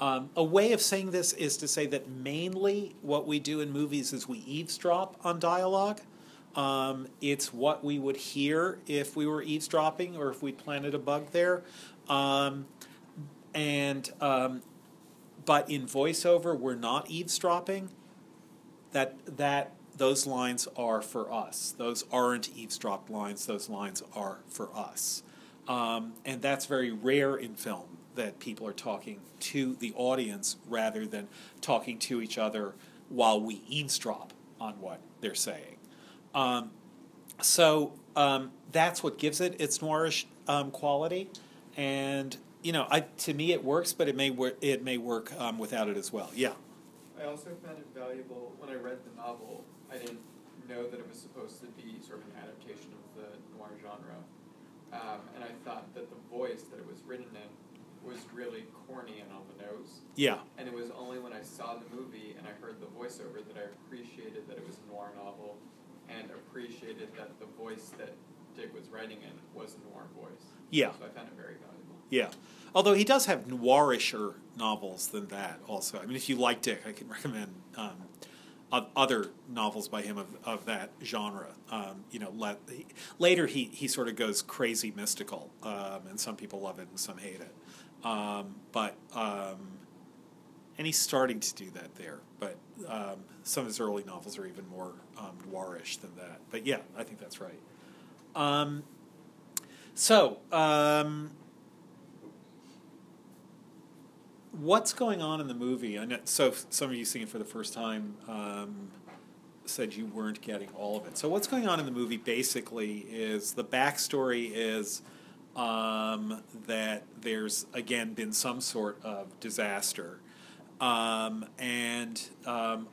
A: Um, a way of saying this is to say that mainly what we do in movies is we eavesdrop on dialogue. Um, it's what we would hear if we were eavesdropping or if we planted a bug there. Um, and um, but in voiceover, we're not eavesdropping. That that those lines are for us. Those aren't eavesdrop lines. Those lines are for us, um, and that's very rare in film that people are talking to the audience rather than talking to each other while we eavesdrop on what they're saying. Um, so um, that's what gives it its noirish um, quality, and you know, I, to me it works, but it may wor- it may work um, without it as well. Yeah.
K: I also found it valuable when I read the novel. I didn't know that it was supposed to be sort of an adaptation of the noir genre, um, and I thought that the voice that it was written in was really corny and on the nose.
A: Yeah.
K: And it was only when I saw the movie and I heard the voiceover that I appreciated that it was a noir novel and appreciated that the voice that Dick was writing in was a noir voice.
A: Yeah.
K: So I found it very valuable.
A: Yeah. Although he does have noirisher novels than that also. I mean, if you like Dick, I can recommend um, other novels by him of, of that genre. Um, you know, let, he, later he, he sort of goes crazy mystical, um, and some people love it and some hate it. Um, but um, and he's starting to do that there. But um, some of his early novels are even more um, noirish than that. But yeah, I think that's right. Um, so, um, what's going on in the movie? I know, so some of you seeing it for the first time um, said you weren't getting all of it. So what's going on in the movie basically is the backstory is um, that there's again been some sort of disaster, um, and um,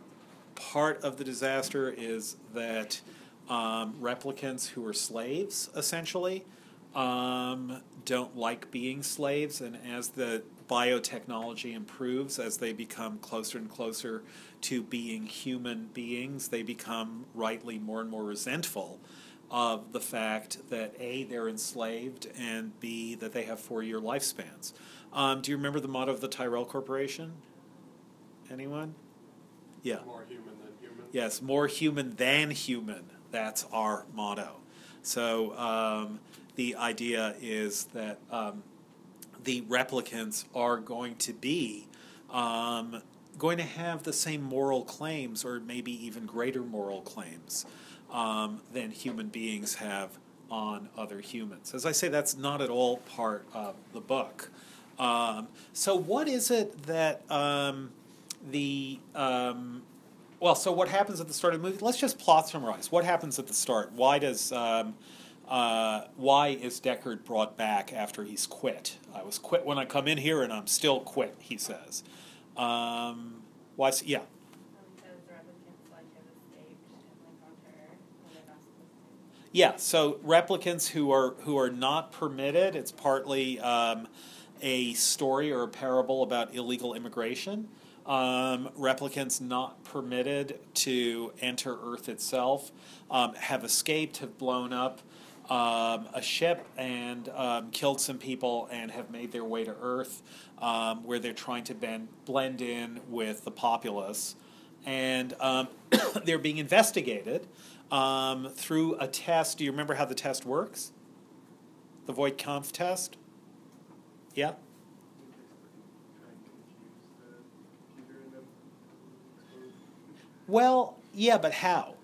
A: part of the disaster is that um, replicants who are slaves essentially um, don't like being slaves, and as the biotechnology improves, as they become closer and closer to being human beings, they become rightly more and more resentful of the fact that A, they're enslaved, and B, that they have four year lifespans. Um, do you remember the motto of the Tyrell Corporation? Anyone? Yeah.
B: More human than human.
A: Yes, more human than human. That's our motto. So um, the idea is that um, the replicants are going to be um, going to have the same moral claims, or maybe even greater moral claims, um, than human beings have on other humans. As I say, that's not at all part of the book. Um, so, what is it that um, the um, well, so what happens at the start of the movie? Let's just plot summarize. What happens at the start? Why does um, uh, why is Deckard brought back after he's quit? I was quit when I come in here, and I'm still quit. He says. Um, why? Yeah.
J: Um, because the replicants like have escaped and like gone to Earth when they're not supposed to.
A: Yeah, so replicants who are who are not permitted. It's partly um, a story or a parable about illegal immigration. Um, replicants not permitted to enter Earth itself um, have escaped, have blown up um, a ship and um, killed some people, and have made their way to Earth, um, where they're trying to bend, blend in with the populace, and um, <coughs> they're being investigated um, through a test. Do you remember how the test works? The Voight Kampff test? Yeah?
H: Try and confuse the computer and them.
A: Well, yeah, but how?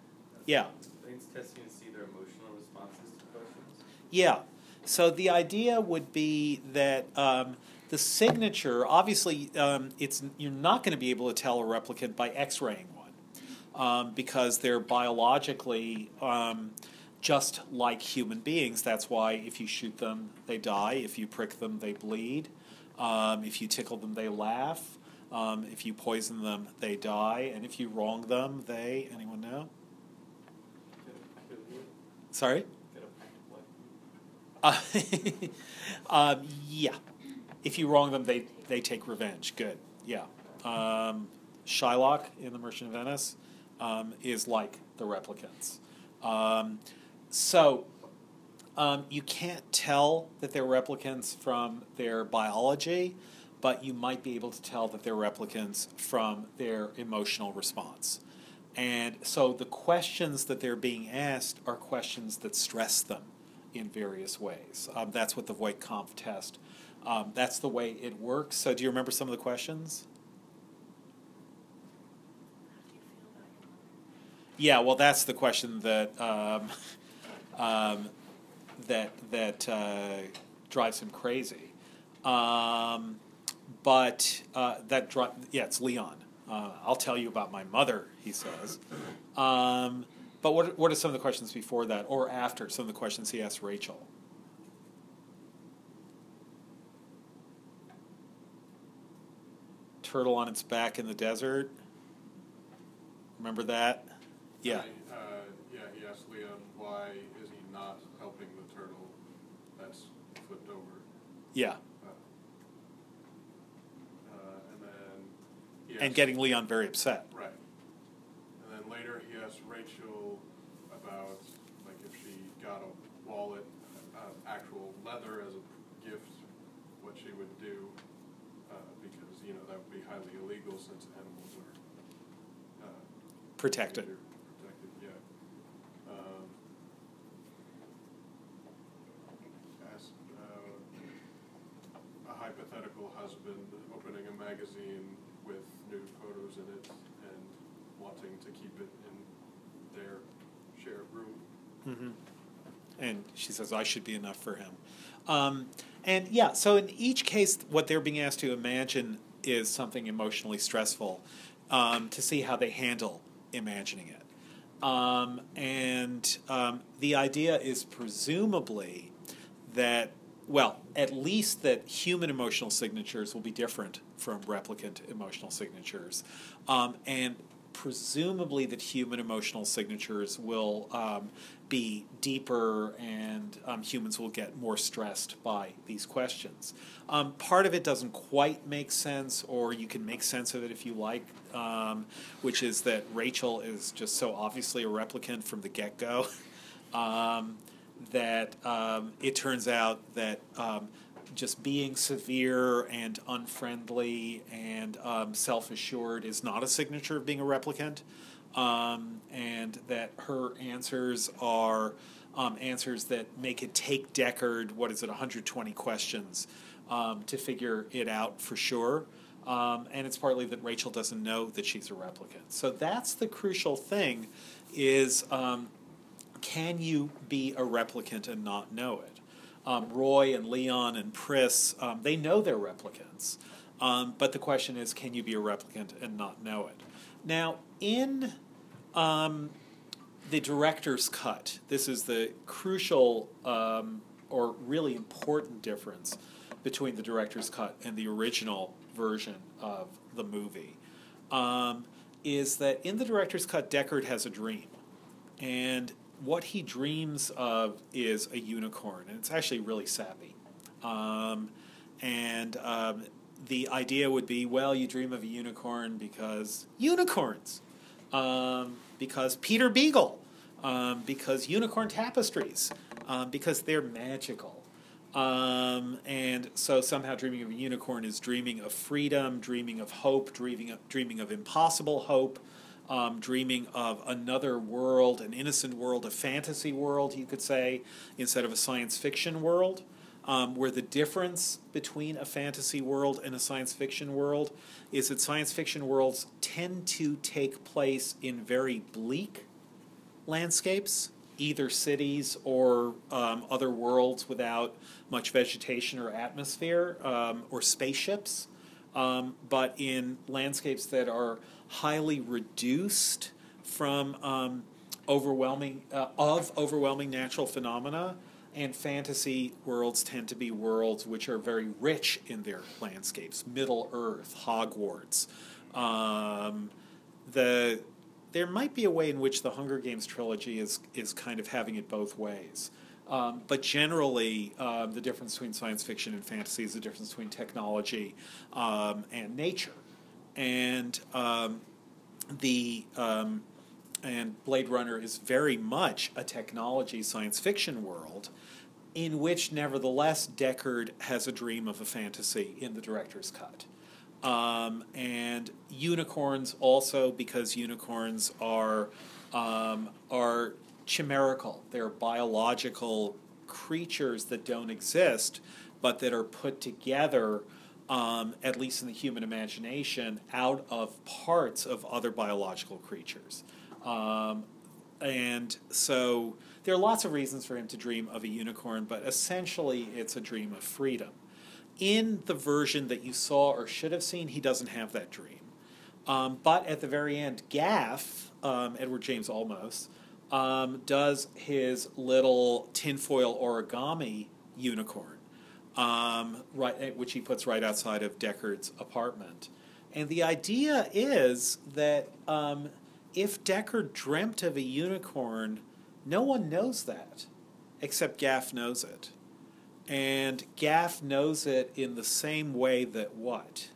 A: Yeah.
H: I think it's testing to see their emotional responses to questions.
A: Yeah. So the idea would be that um, the signature, obviously, um, it's you're not going to be able to tell a replicant by X-raying um, because they're biologically um, just like human beings. That's why if you shoot them, they die. If you prick them, they bleed. Um, if you tickle them, they laugh. Um, if you poison them, they die. And if you wrong them, they anyone know? Sorry. Uh, <laughs> um, yeah. If you wrong them, they, they take revenge. Good. Yeah. Um, Shylock in The Merchant of Venice um, is like the replicants. Um, so um, you can't tell that they're replicants from their biology, but you might be able to tell that they're replicants from their emotional response. And so the questions that they're being asked are questions that stress them in various ways. Um, that's what the Voight Kampff test. Um, that's the way it works. So, do you remember some of the questions? Yeah, well, that's the question that um, <laughs> um, that that uh, drives him crazy. Um, but uh, that dri- yeah, it's Leon. Uh, I'll tell you about my mother, he says. Um, but what what are some of the questions before that or after? Some of the questions he asked Rachel. Turtle on its back in the desert. Remember that? Yeah.
B: Uh, yeah, he asked Leon, why is he not helping the turtle that's flipped over?
A: Yeah.
B: Uh, uh, and then he
A: And getting Leon very upset.
B: Right. And then later he asked Rachel about like if she got a wallet, uh, actual leather as a gift, what she would do, uh, because you know that would be highly illegal since animals are uh,
A: protected.
B: Protected, yeah. Um, As, uh, a hypothetical husband opening a magazine with nude photos in it and wanting to keep it in their shared room.
A: hmm And she says, I should be enough for him. Um, and yeah, so in each case, what they're being asked to imagine is something emotionally stressful um, to see how they handle imagining it. Um, and um, the idea is presumably that, well, at least that human emotional signatures will be different from replicant emotional signatures. Um, and presumably that human emotional signatures will um, be deeper and um, humans will get more stressed by these questions. Um, part of it doesn't quite make sense, or you can make sense of it if you like, um, which is that Rachel is just so obviously a replicant from the get go <laughs> um, that um, it turns out that just being severe and unfriendly and um, self assured is not a signature of being a replicant, um, and that her answers are um, answers that make it take Deckard, what is it, 120 questions um, to figure it out for sure. Um, and it's partly that Rachel doesn't know that she's a replicant. So that's the crucial thing is um, can you be a replicant and not know it? Um, Roy and Leon and Pris, um, they know they're replicants. Um, but the question is, can you be a replicant and not know it? Now, in um, the director's cut, this is the crucial um, or really important difference between the director's cut and the original version of the movie. Um, is that in the director's cut, Deckard has a dream. And what he dreams of is a unicorn, and it's actually really sappy. Um, and um, the idea would be, well, you dream of a unicorn because unicorns, um, because Peter Beagle, um, because unicorn tapestries, um, because they're magical. Um, and so somehow dreaming of a unicorn is dreaming of freedom, dreaming of hope, dreaming of, dreaming of impossible hope, um, dreaming of another world, an innocent world, a fantasy world, you could say, instead of a science fiction world, um, where the difference between a fantasy world and a science fiction world is that science fiction worlds tend to take place in very bleak landscapes, either cities or um, other worlds without much vegetation or atmosphere, um, or spaceships, um, but in landscapes that are highly reduced from um, overwhelming uh, of overwhelming natural phenomena and fantasy worlds tend to be worlds which are very rich in their landscapes. Middle earth hogwarts um, the there might be a way in which the hunger games trilogy is is kind of having it both ways. Um, but generally, uh, the difference between science fiction and fantasy is the difference between technology um, and nature and um, the um, and Blade Runner is very much a technology science fiction world, in which nevertheless Deckard has a dream of a fantasy in the director's cut. Um, and unicorns also because unicorns are um, are chimerical. They're biological creatures that don't exist, but that are put together um, at least in the human imagination, out of parts of other biological creatures. Um, and so there are lots of reasons for him to dream of a unicorn, but essentially it's a dream of freedom. In the version that you saw or should have seen, he doesn't have that dream. Um, but at the very end, Gaff, um, Edward James Olmos, um, does his little tinfoil origami unicorn um, right, eh, which he puts right outside of Deckard's apartment. And the idea is that um, if Deckard dreamt of a unicorn, no one knows that, except Gaff knows it. And Gaff knows it in the same way that what?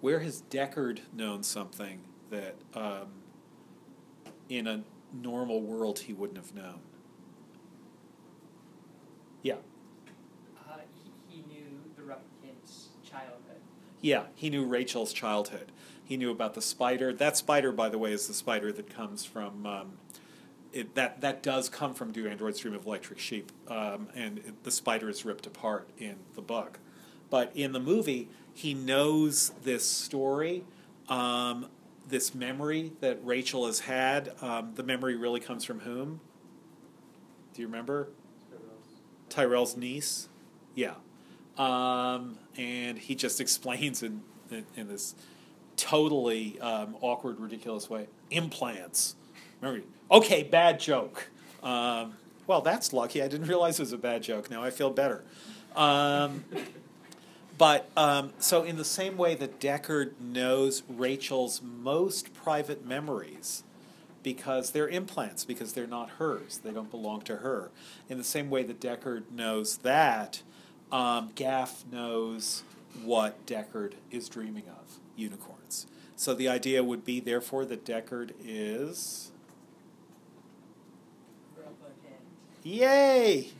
A: Where has Deckard known something that um, in a normal world he wouldn't have known? Yeah.
C: Uh, he, he knew the replicant's childhood.
A: Yeah, he knew Rachel's childhood. He knew about the spider. That spider, by the way, is the spider that comes from. Um, it, that that does come from Do Androids Dream of Electric Sheep, um, and it, the spider is ripped apart in the book. But in the movie, he knows this story, um, this memory that Rachel has had. Um, the memory really comes from whom? Do you remember? Tyrell's niece. Yeah. Um, and he just <laughs> explains in, in, in this totally um, awkward, ridiculous way implants. Remember, okay, bad joke. Um, well, that's lucky. I didn't realize it was a bad joke. Now I feel better. Um, but um, so, in the same way that Deckard knows Rachel's most private memories, because they're implants, because they're not hers, they don't belong to her. In the same way that Deckard knows that, um, Gaff knows what Deckard is dreaming of unicorns. So the idea would be, therefore, that Deckard is.
C: Replicant.
A: Yay!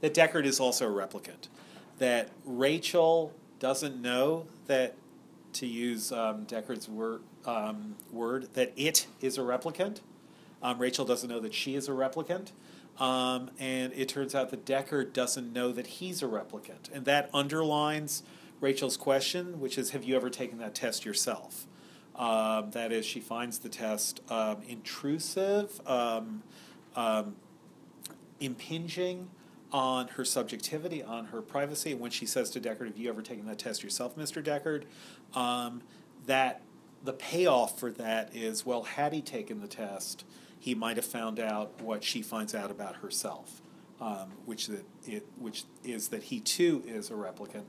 A: That Deckard is also a replicant. That Rachel doesn't know that, to use um, Deckard's word, um, word, that it is a replicant. Um, Rachel doesn't know that she is a replicant. Um, and it turns out that Deckard doesn't know that he's a replicant. And that underlines Rachel's question, which is Have you ever taken that test yourself? Um, that is, she finds the test um, intrusive, um, um, impinging on her subjectivity, on her privacy. And when she says to Deckard, Have you ever taken that test yourself, Mr. Deckard? Um, that the payoff for that is well, had he taken the test, he might have found out what she finds out about herself, um, which, that it, which is that he too is a replicant.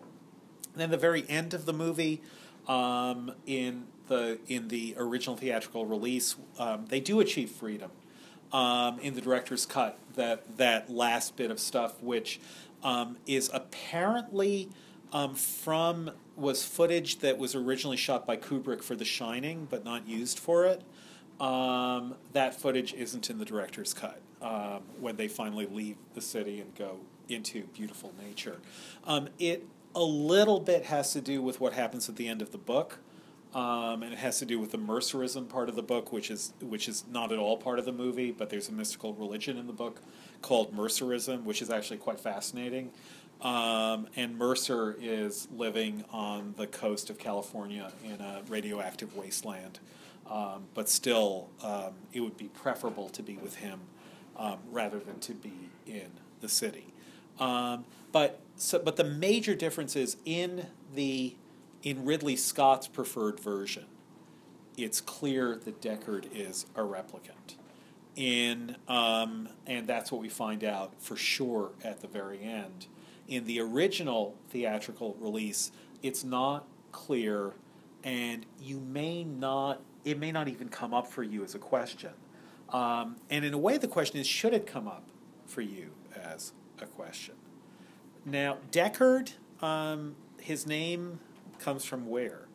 A: And then the very end of the movie, um, in the in the original theatrical release, um, they do achieve freedom. Um, in the director's cut, that that last bit of stuff, which um, is apparently um, from was footage that was originally shot by Kubrick for The Shining, but not used for it. Um, that footage isn't in the director's cut um, when they finally leave the city and go into beautiful nature. Um, it a little bit has to do with what happens at the end of the book. Um, and it has to do with the Mercerism part of the book, which is which is not at all part of the movie, but there's a mystical religion in the book called Mercerism, which is actually quite fascinating. Um, and Mercer is living on the coast of California in a radioactive wasteland. Um, but still, um, it would be preferable to be with him um, rather than to be in the city. Um, but so, but the major difference is in the in Ridley Scott's preferred version, it's clear that Deckard is a replicant. In um, and that's what we find out for sure at the very end. In the original theatrical release, it's not clear, and you may not. It may not even come up for you as a question. Um, and in a way, the question is: Should it come up for you as a question? Now, Deckard, um, his name comes from where?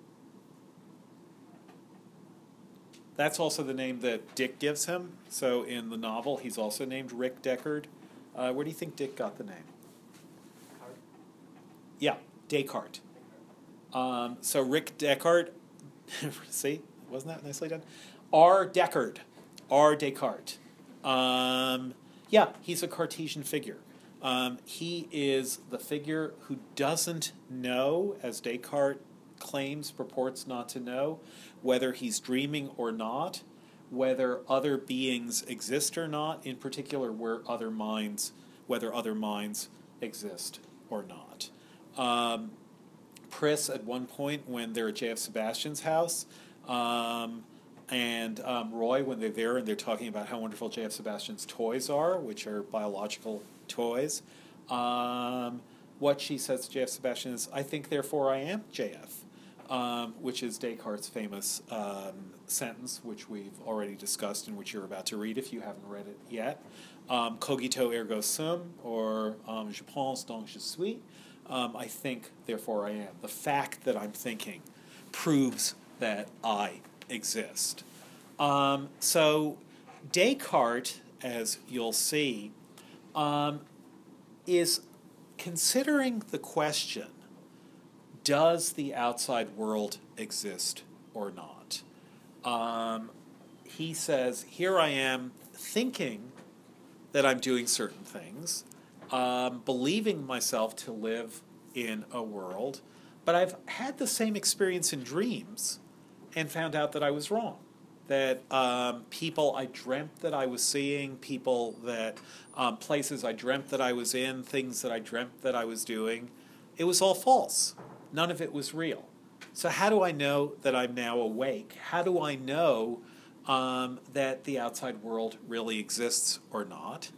A: That's also the name that Dick gives him. So in the novel, he's also named Rick Deckard. Uh, where do you think Dick got the name? Yeah, Descartes. Um, so Rick Deckard, <laughs> see, wasn't that nicely done? R. Deckard, R. Descartes. Um, yeah, he's a Cartesian figure. Um, he is the figure who doesn't know, as Descartes claims, purports not to know, whether he's dreaming or not, whether other beings exist or not, in particular, where other minds, whether other minds exist or not. Um, Pris, at one point, when they're at J.F. Sebastian's house, um, and um, Roy, when they're there and they're talking about how wonderful J.F. Sebastian's toys are, which are biological toys. Um, what she says to J.F. Sebastian is, I think, therefore I am J.F., um, which is Descartes' famous um, sentence, which we've already discussed and which you're about to read if you haven't read it yet. Um, cogito ergo sum, or je pense donc je suis. Um, I think, therefore I am. The fact that I'm thinking proves that I exist. Um, so Descartes, as you'll see, um, is considering the question does the outside world exist or not? Um, he says, Here I am thinking that I'm doing certain things, um, believing myself to live in a world, but I've had the same experience in dreams and found out that I was wrong. That um, people I dreamt that I was seeing, people that, um, places I dreamt that I was in, things that I dreamt that I was doing, it was all false. None of it was real. So, how do I know that I'm now awake? How do I know um, that the outside world really exists or not?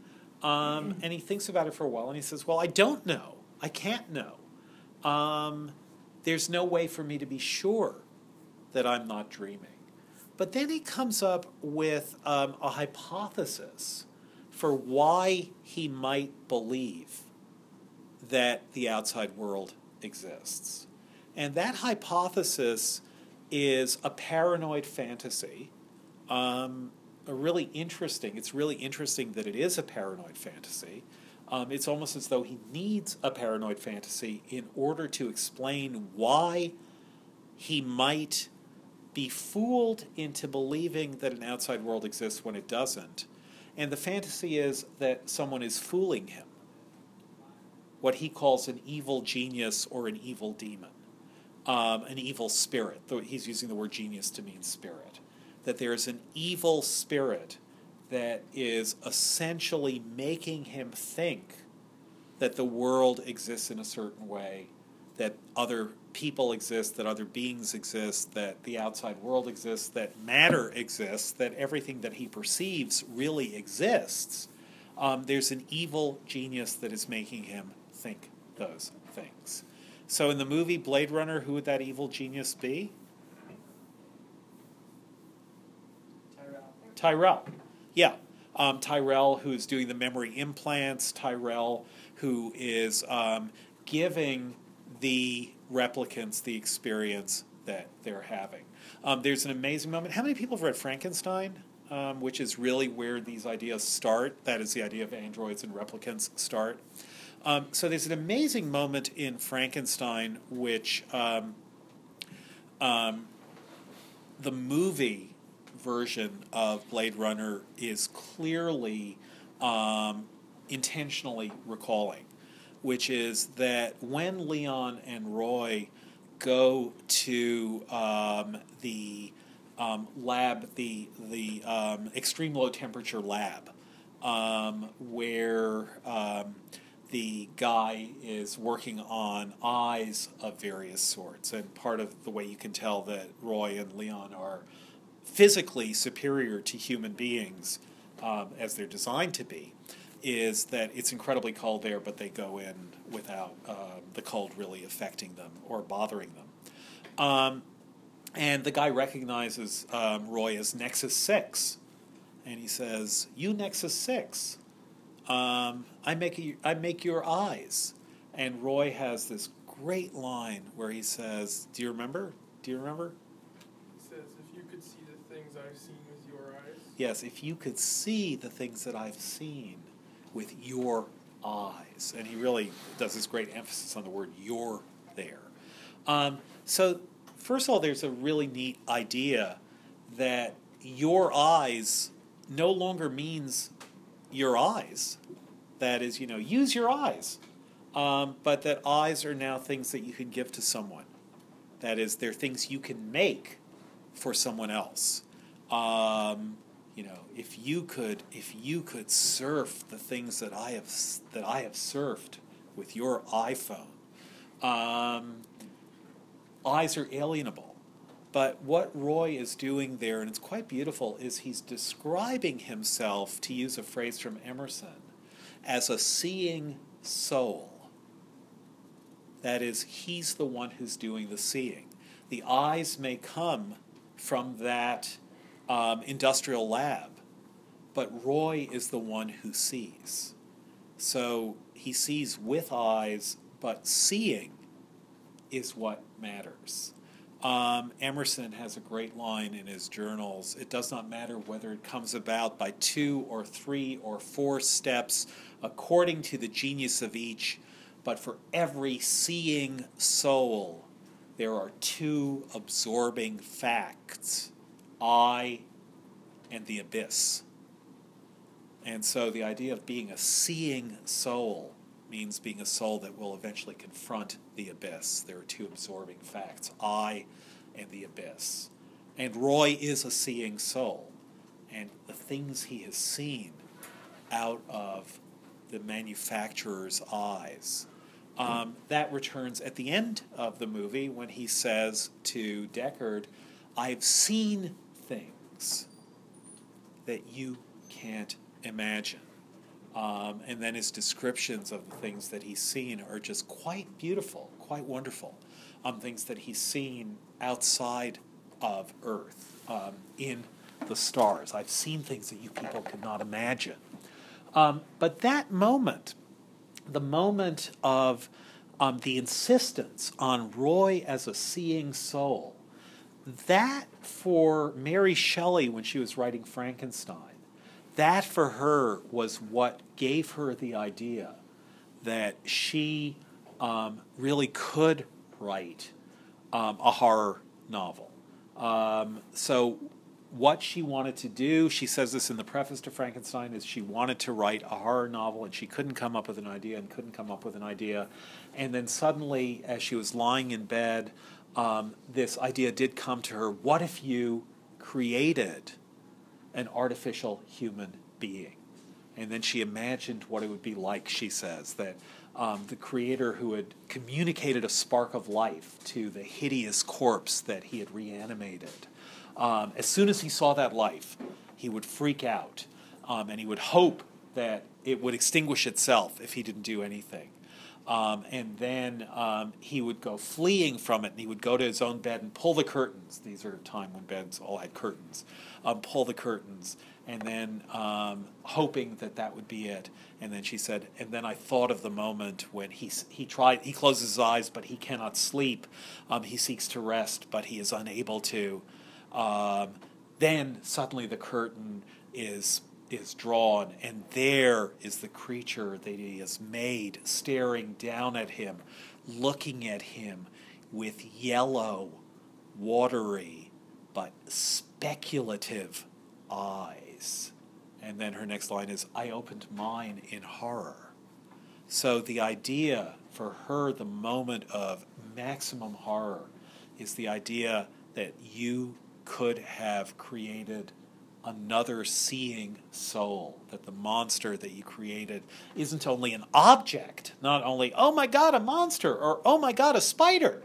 A: Um, and he thinks about it for a while and he says, Well, I don't know. I can't know. Um, there's no way for me to be sure that I'm not dreaming. But then he comes up with um, a hypothesis for why he might believe that the outside world exists. And that hypothesis is a paranoid fantasy. Um, a really interesting, it's really interesting that it is a paranoid fantasy. Um, it's almost as though he needs a paranoid fantasy in order to explain why he might be fooled into believing that an outside world exists when it doesn't. And the fantasy is that someone is fooling him. What he calls an evil genius or an evil demon, um, an evil spirit. He's using the word genius to mean spirit. That there is an evil spirit that is essentially making him think that the world exists in a certain way, that other people exist, that other beings exist, that the outside world exists, that matter exists, that everything that he perceives really exists, um, there's an evil genius that is making him think those things. So in the movie Blade Runner, who would that evil genius be? Tyrell. Yeah. Um, Tyrell, who is doing the memory implants, Tyrell, who is um, giving the replicants the experience that they're having. Um, there's an amazing moment. How many people have read Frankenstein? Um, which is really where these ideas start. That is the idea of androids and replicants start. Um, so there's an amazing moment in Frankenstein, which um, um, the movie version of Blade Runner is clearly um, intentionally recalling which is that when Leon and Roy go to um, the um, lab, the the um, extreme low temperature lab, um, where um, the guy is working on eyes of various sorts, and part of the way you can tell that Roy and Leon are physically superior to human beings um, as they're designed to be is that it's incredibly cold there, but they go in without uh, the cold really affecting them or bothering them. Um, and the guy recognizes um, Roy as Nexus 6. And he says, You, Nexus 6, um, I, make a, I make your eyes. And Roy has this great line where he says, Do you remember? Do you remember?
H: He says, if you could see the things I've seen with your eyes.
A: Yes, if you could see the things that I've seen with your eyes. And he really does this great emphasis on the word your there. Um, so, first of all, there's a really neat idea that your eyes no longer means your eyes. That is, you know, use your eyes. Um, but that eyes are now things that you can give to someone. That is, they're things you can make for someone else. Um, you know, if you could, if you could surf the things that I have that I have surfed with your iPhone, um, eyes are alienable. But what Roy is doing there, and it's quite beautiful, is he's describing himself, to use a phrase from Emerson, as a seeing soul. That is, he's the one who's doing the seeing. The eyes may come from that um, industrial lab, but Roy is the one who sees. So he sees with eyes, but seeing is what matters. Um, Emerson has a great line in his journals. It does not matter whether it comes about by two or three or four steps, according to the genius of each, but for every seeing soul, there are two absorbing facts I and the abyss. And so the idea of being a seeing soul means being a soul that will eventually confront the abyss. There are two absorbing facts I and the abyss. And Roy is a seeing soul. And the things he has seen out of the manufacturer's eyes. Um, that returns at the end of the movie when he says to Deckard, I've seen things that you can't imagine. Um, and then his descriptions of the things that he's seen are just quite beautiful, quite wonderful. Um, things that he's seen outside of Earth, um, in the stars. I've seen things that you people could not imagine. Um, but that moment, the moment of um, the insistence on Roy as a seeing soul, that for Mary Shelley when she was writing Frankenstein, that for her was what gave her the idea that she um, really could write um, a horror novel. Um, so, what she wanted to do, she says this in the preface to Frankenstein, is she wanted to write a horror novel and she couldn't come up with an idea and couldn't come up with an idea. And then suddenly, as she was lying in bed, um, this idea did come to her what if you created an artificial human being? And then she imagined what it would be like, she says, that um, the creator who had communicated a spark of life to the hideous corpse that he had reanimated. Um, as soon as he saw that life, he would freak out um, and he would hope that it would extinguish itself if he didn't do anything. Um, and then um, he would go fleeing from it, and he would go to his own bed and pull the curtains. These are a time when beds all had curtains. Um, pull the curtains, and then um, hoping that that would be it. And then she said, and then I thought of the moment when he he tried. He closes his eyes, but he cannot sleep. Um, he seeks to rest, but he is unable to. Um, then suddenly the curtain is is drawn, and there is the creature that he has made staring down at him, looking at him with yellow, watery, but speculative eyes. And then her next line is, I opened mine in horror. So the idea for her, the moment of maximum horror, is the idea that you could have created another seeing soul, that the monster that you created isn't only an object, not only, oh my god, a monster, or oh my god, a spider,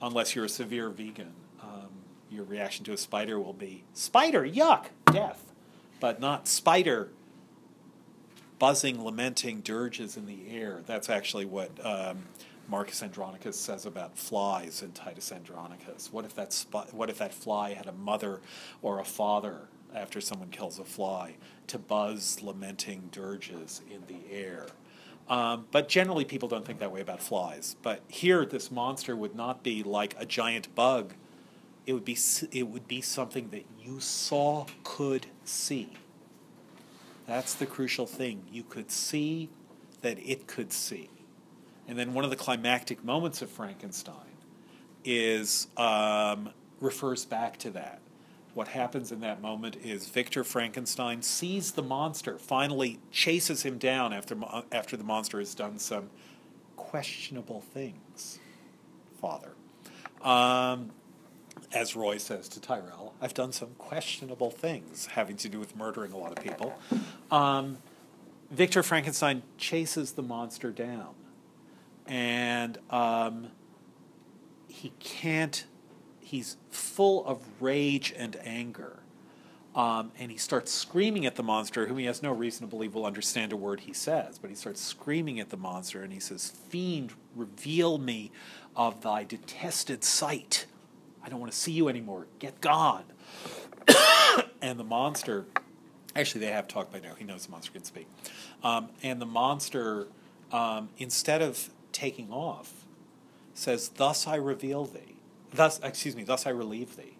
A: unless you're a severe vegan. Um, your reaction to a spider will be, spider, yuck, death, but not spider buzzing, lamenting dirges in the air. That's actually what um, Marcus Andronicus says about flies in Titus Andronicus. What if that sp- what if that fly had a mother or a father after someone kills a fly to buzz lamenting dirges in the air? Um, but generally, people don't think that way about flies. But here, this monster would not be like a giant bug. It would be it would be something that you saw, could see. That's the crucial thing. You could see that it could see. And then one of the climactic moments of Frankenstein is um, refers back to that. What happens in that moment is Victor Frankenstein sees the monster, finally chases him down after after the monster has done some questionable things. Father, um, as Roy says to Tyrell, I've done some questionable things having to do with murdering a lot of people. Um, Victor Frankenstein chases the monster down, and um, he can't. He's full of rage and anger. Um, and he starts screaming at the monster, whom he has no reason to believe will understand a word he says. But he starts screaming at the monster, and he says, Fiend, reveal me of thy detested sight. I don't want to see you anymore. Get gone. <coughs> and the monster, actually, they have talked by now. He knows the monster can speak. Um, and the monster, um, instead of taking off, says, Thus I reveal thee. Thus, excuse me, thus I relieve thee.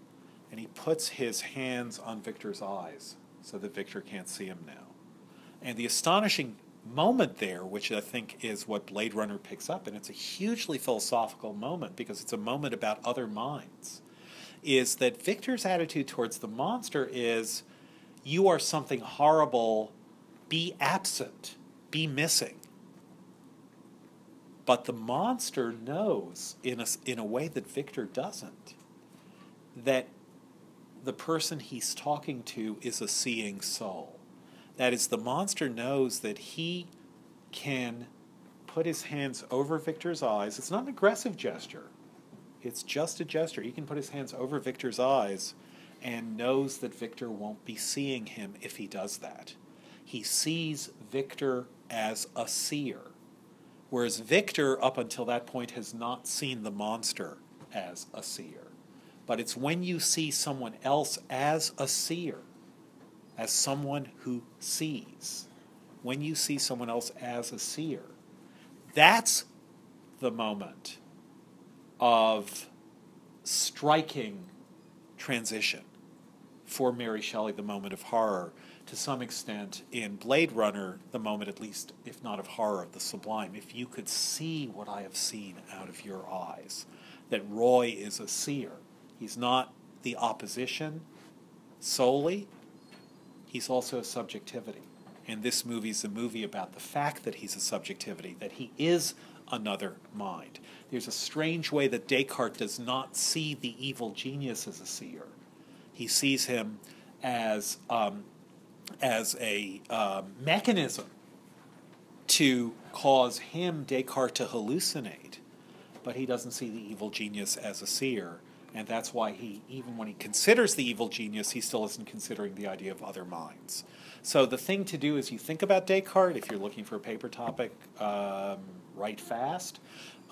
A: And he puts his hands on Victor's eyes so that Victor can't see him now. And the astonishing moment there, which I think is what Blade Runner picks up, and it's a hugely philosophical moment because it's a moment about other minds, is that Victor's attitude towards the monster is you are something horrible, be absent, be missing. But the monster knows, in a, in a way that Victor doesn't, that the person he's talking to is a seeing soul. That is, the monster knows that he can put his hands over Victor's eyes. It's not an aggressive gesture, it's just a gesture. He can put his hands over Victor's eyes and knows that Victor won't be seeing him if he does that. He sees Victor as a seer whereas Victor, up until that point, has not seen the monster as a seer. But it's when you see someone else as a seer, as someone who sees, when you see someone else as a seer, that's the moment of striking transition for Mary Shelley, the moment of horror, to some extent in Blade Runner, the moment, at least, if not of horror, of the sublime. If you could see what I have seen out of your eyes, that Roy is a seer. He's not the opposition solely, he's also a subjectivity. And this movie is a movie about the fact that he's a subjectivity, that he is another mind. There's a strange way that Descartes does not see the evil genius as a seer. He sees him as um, as a uh, mechanism to cause him, Descartes, to hallucinate. But he doesn't see the evil genius as a seer. And that's why he, even when he considers the evil genius, he still isn't considering the idea of other minds. So the thing to do is you think about Descartes, if you're looking for a paper topic, um, write fast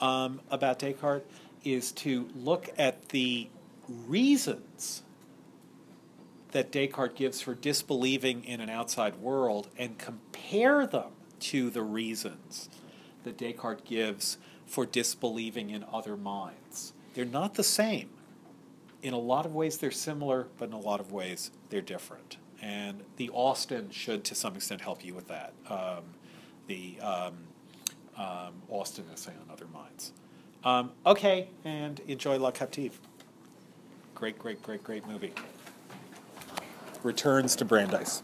A: um, about Descartes, is to look at the reasons that Descartes gives for disbelieving in an outside world and compare them to the reasons that Descartes gives for disbelieving in other minds. They're not the same. In a lot of ways, they're similar, but in a lot of ways, they're different. And the Austin should, to some extent, help you with that. Um, the um, um, Austin essay on other minds. Um, okay, and enjoy La Captive. Great, great, great, great movie returns to Brandeis.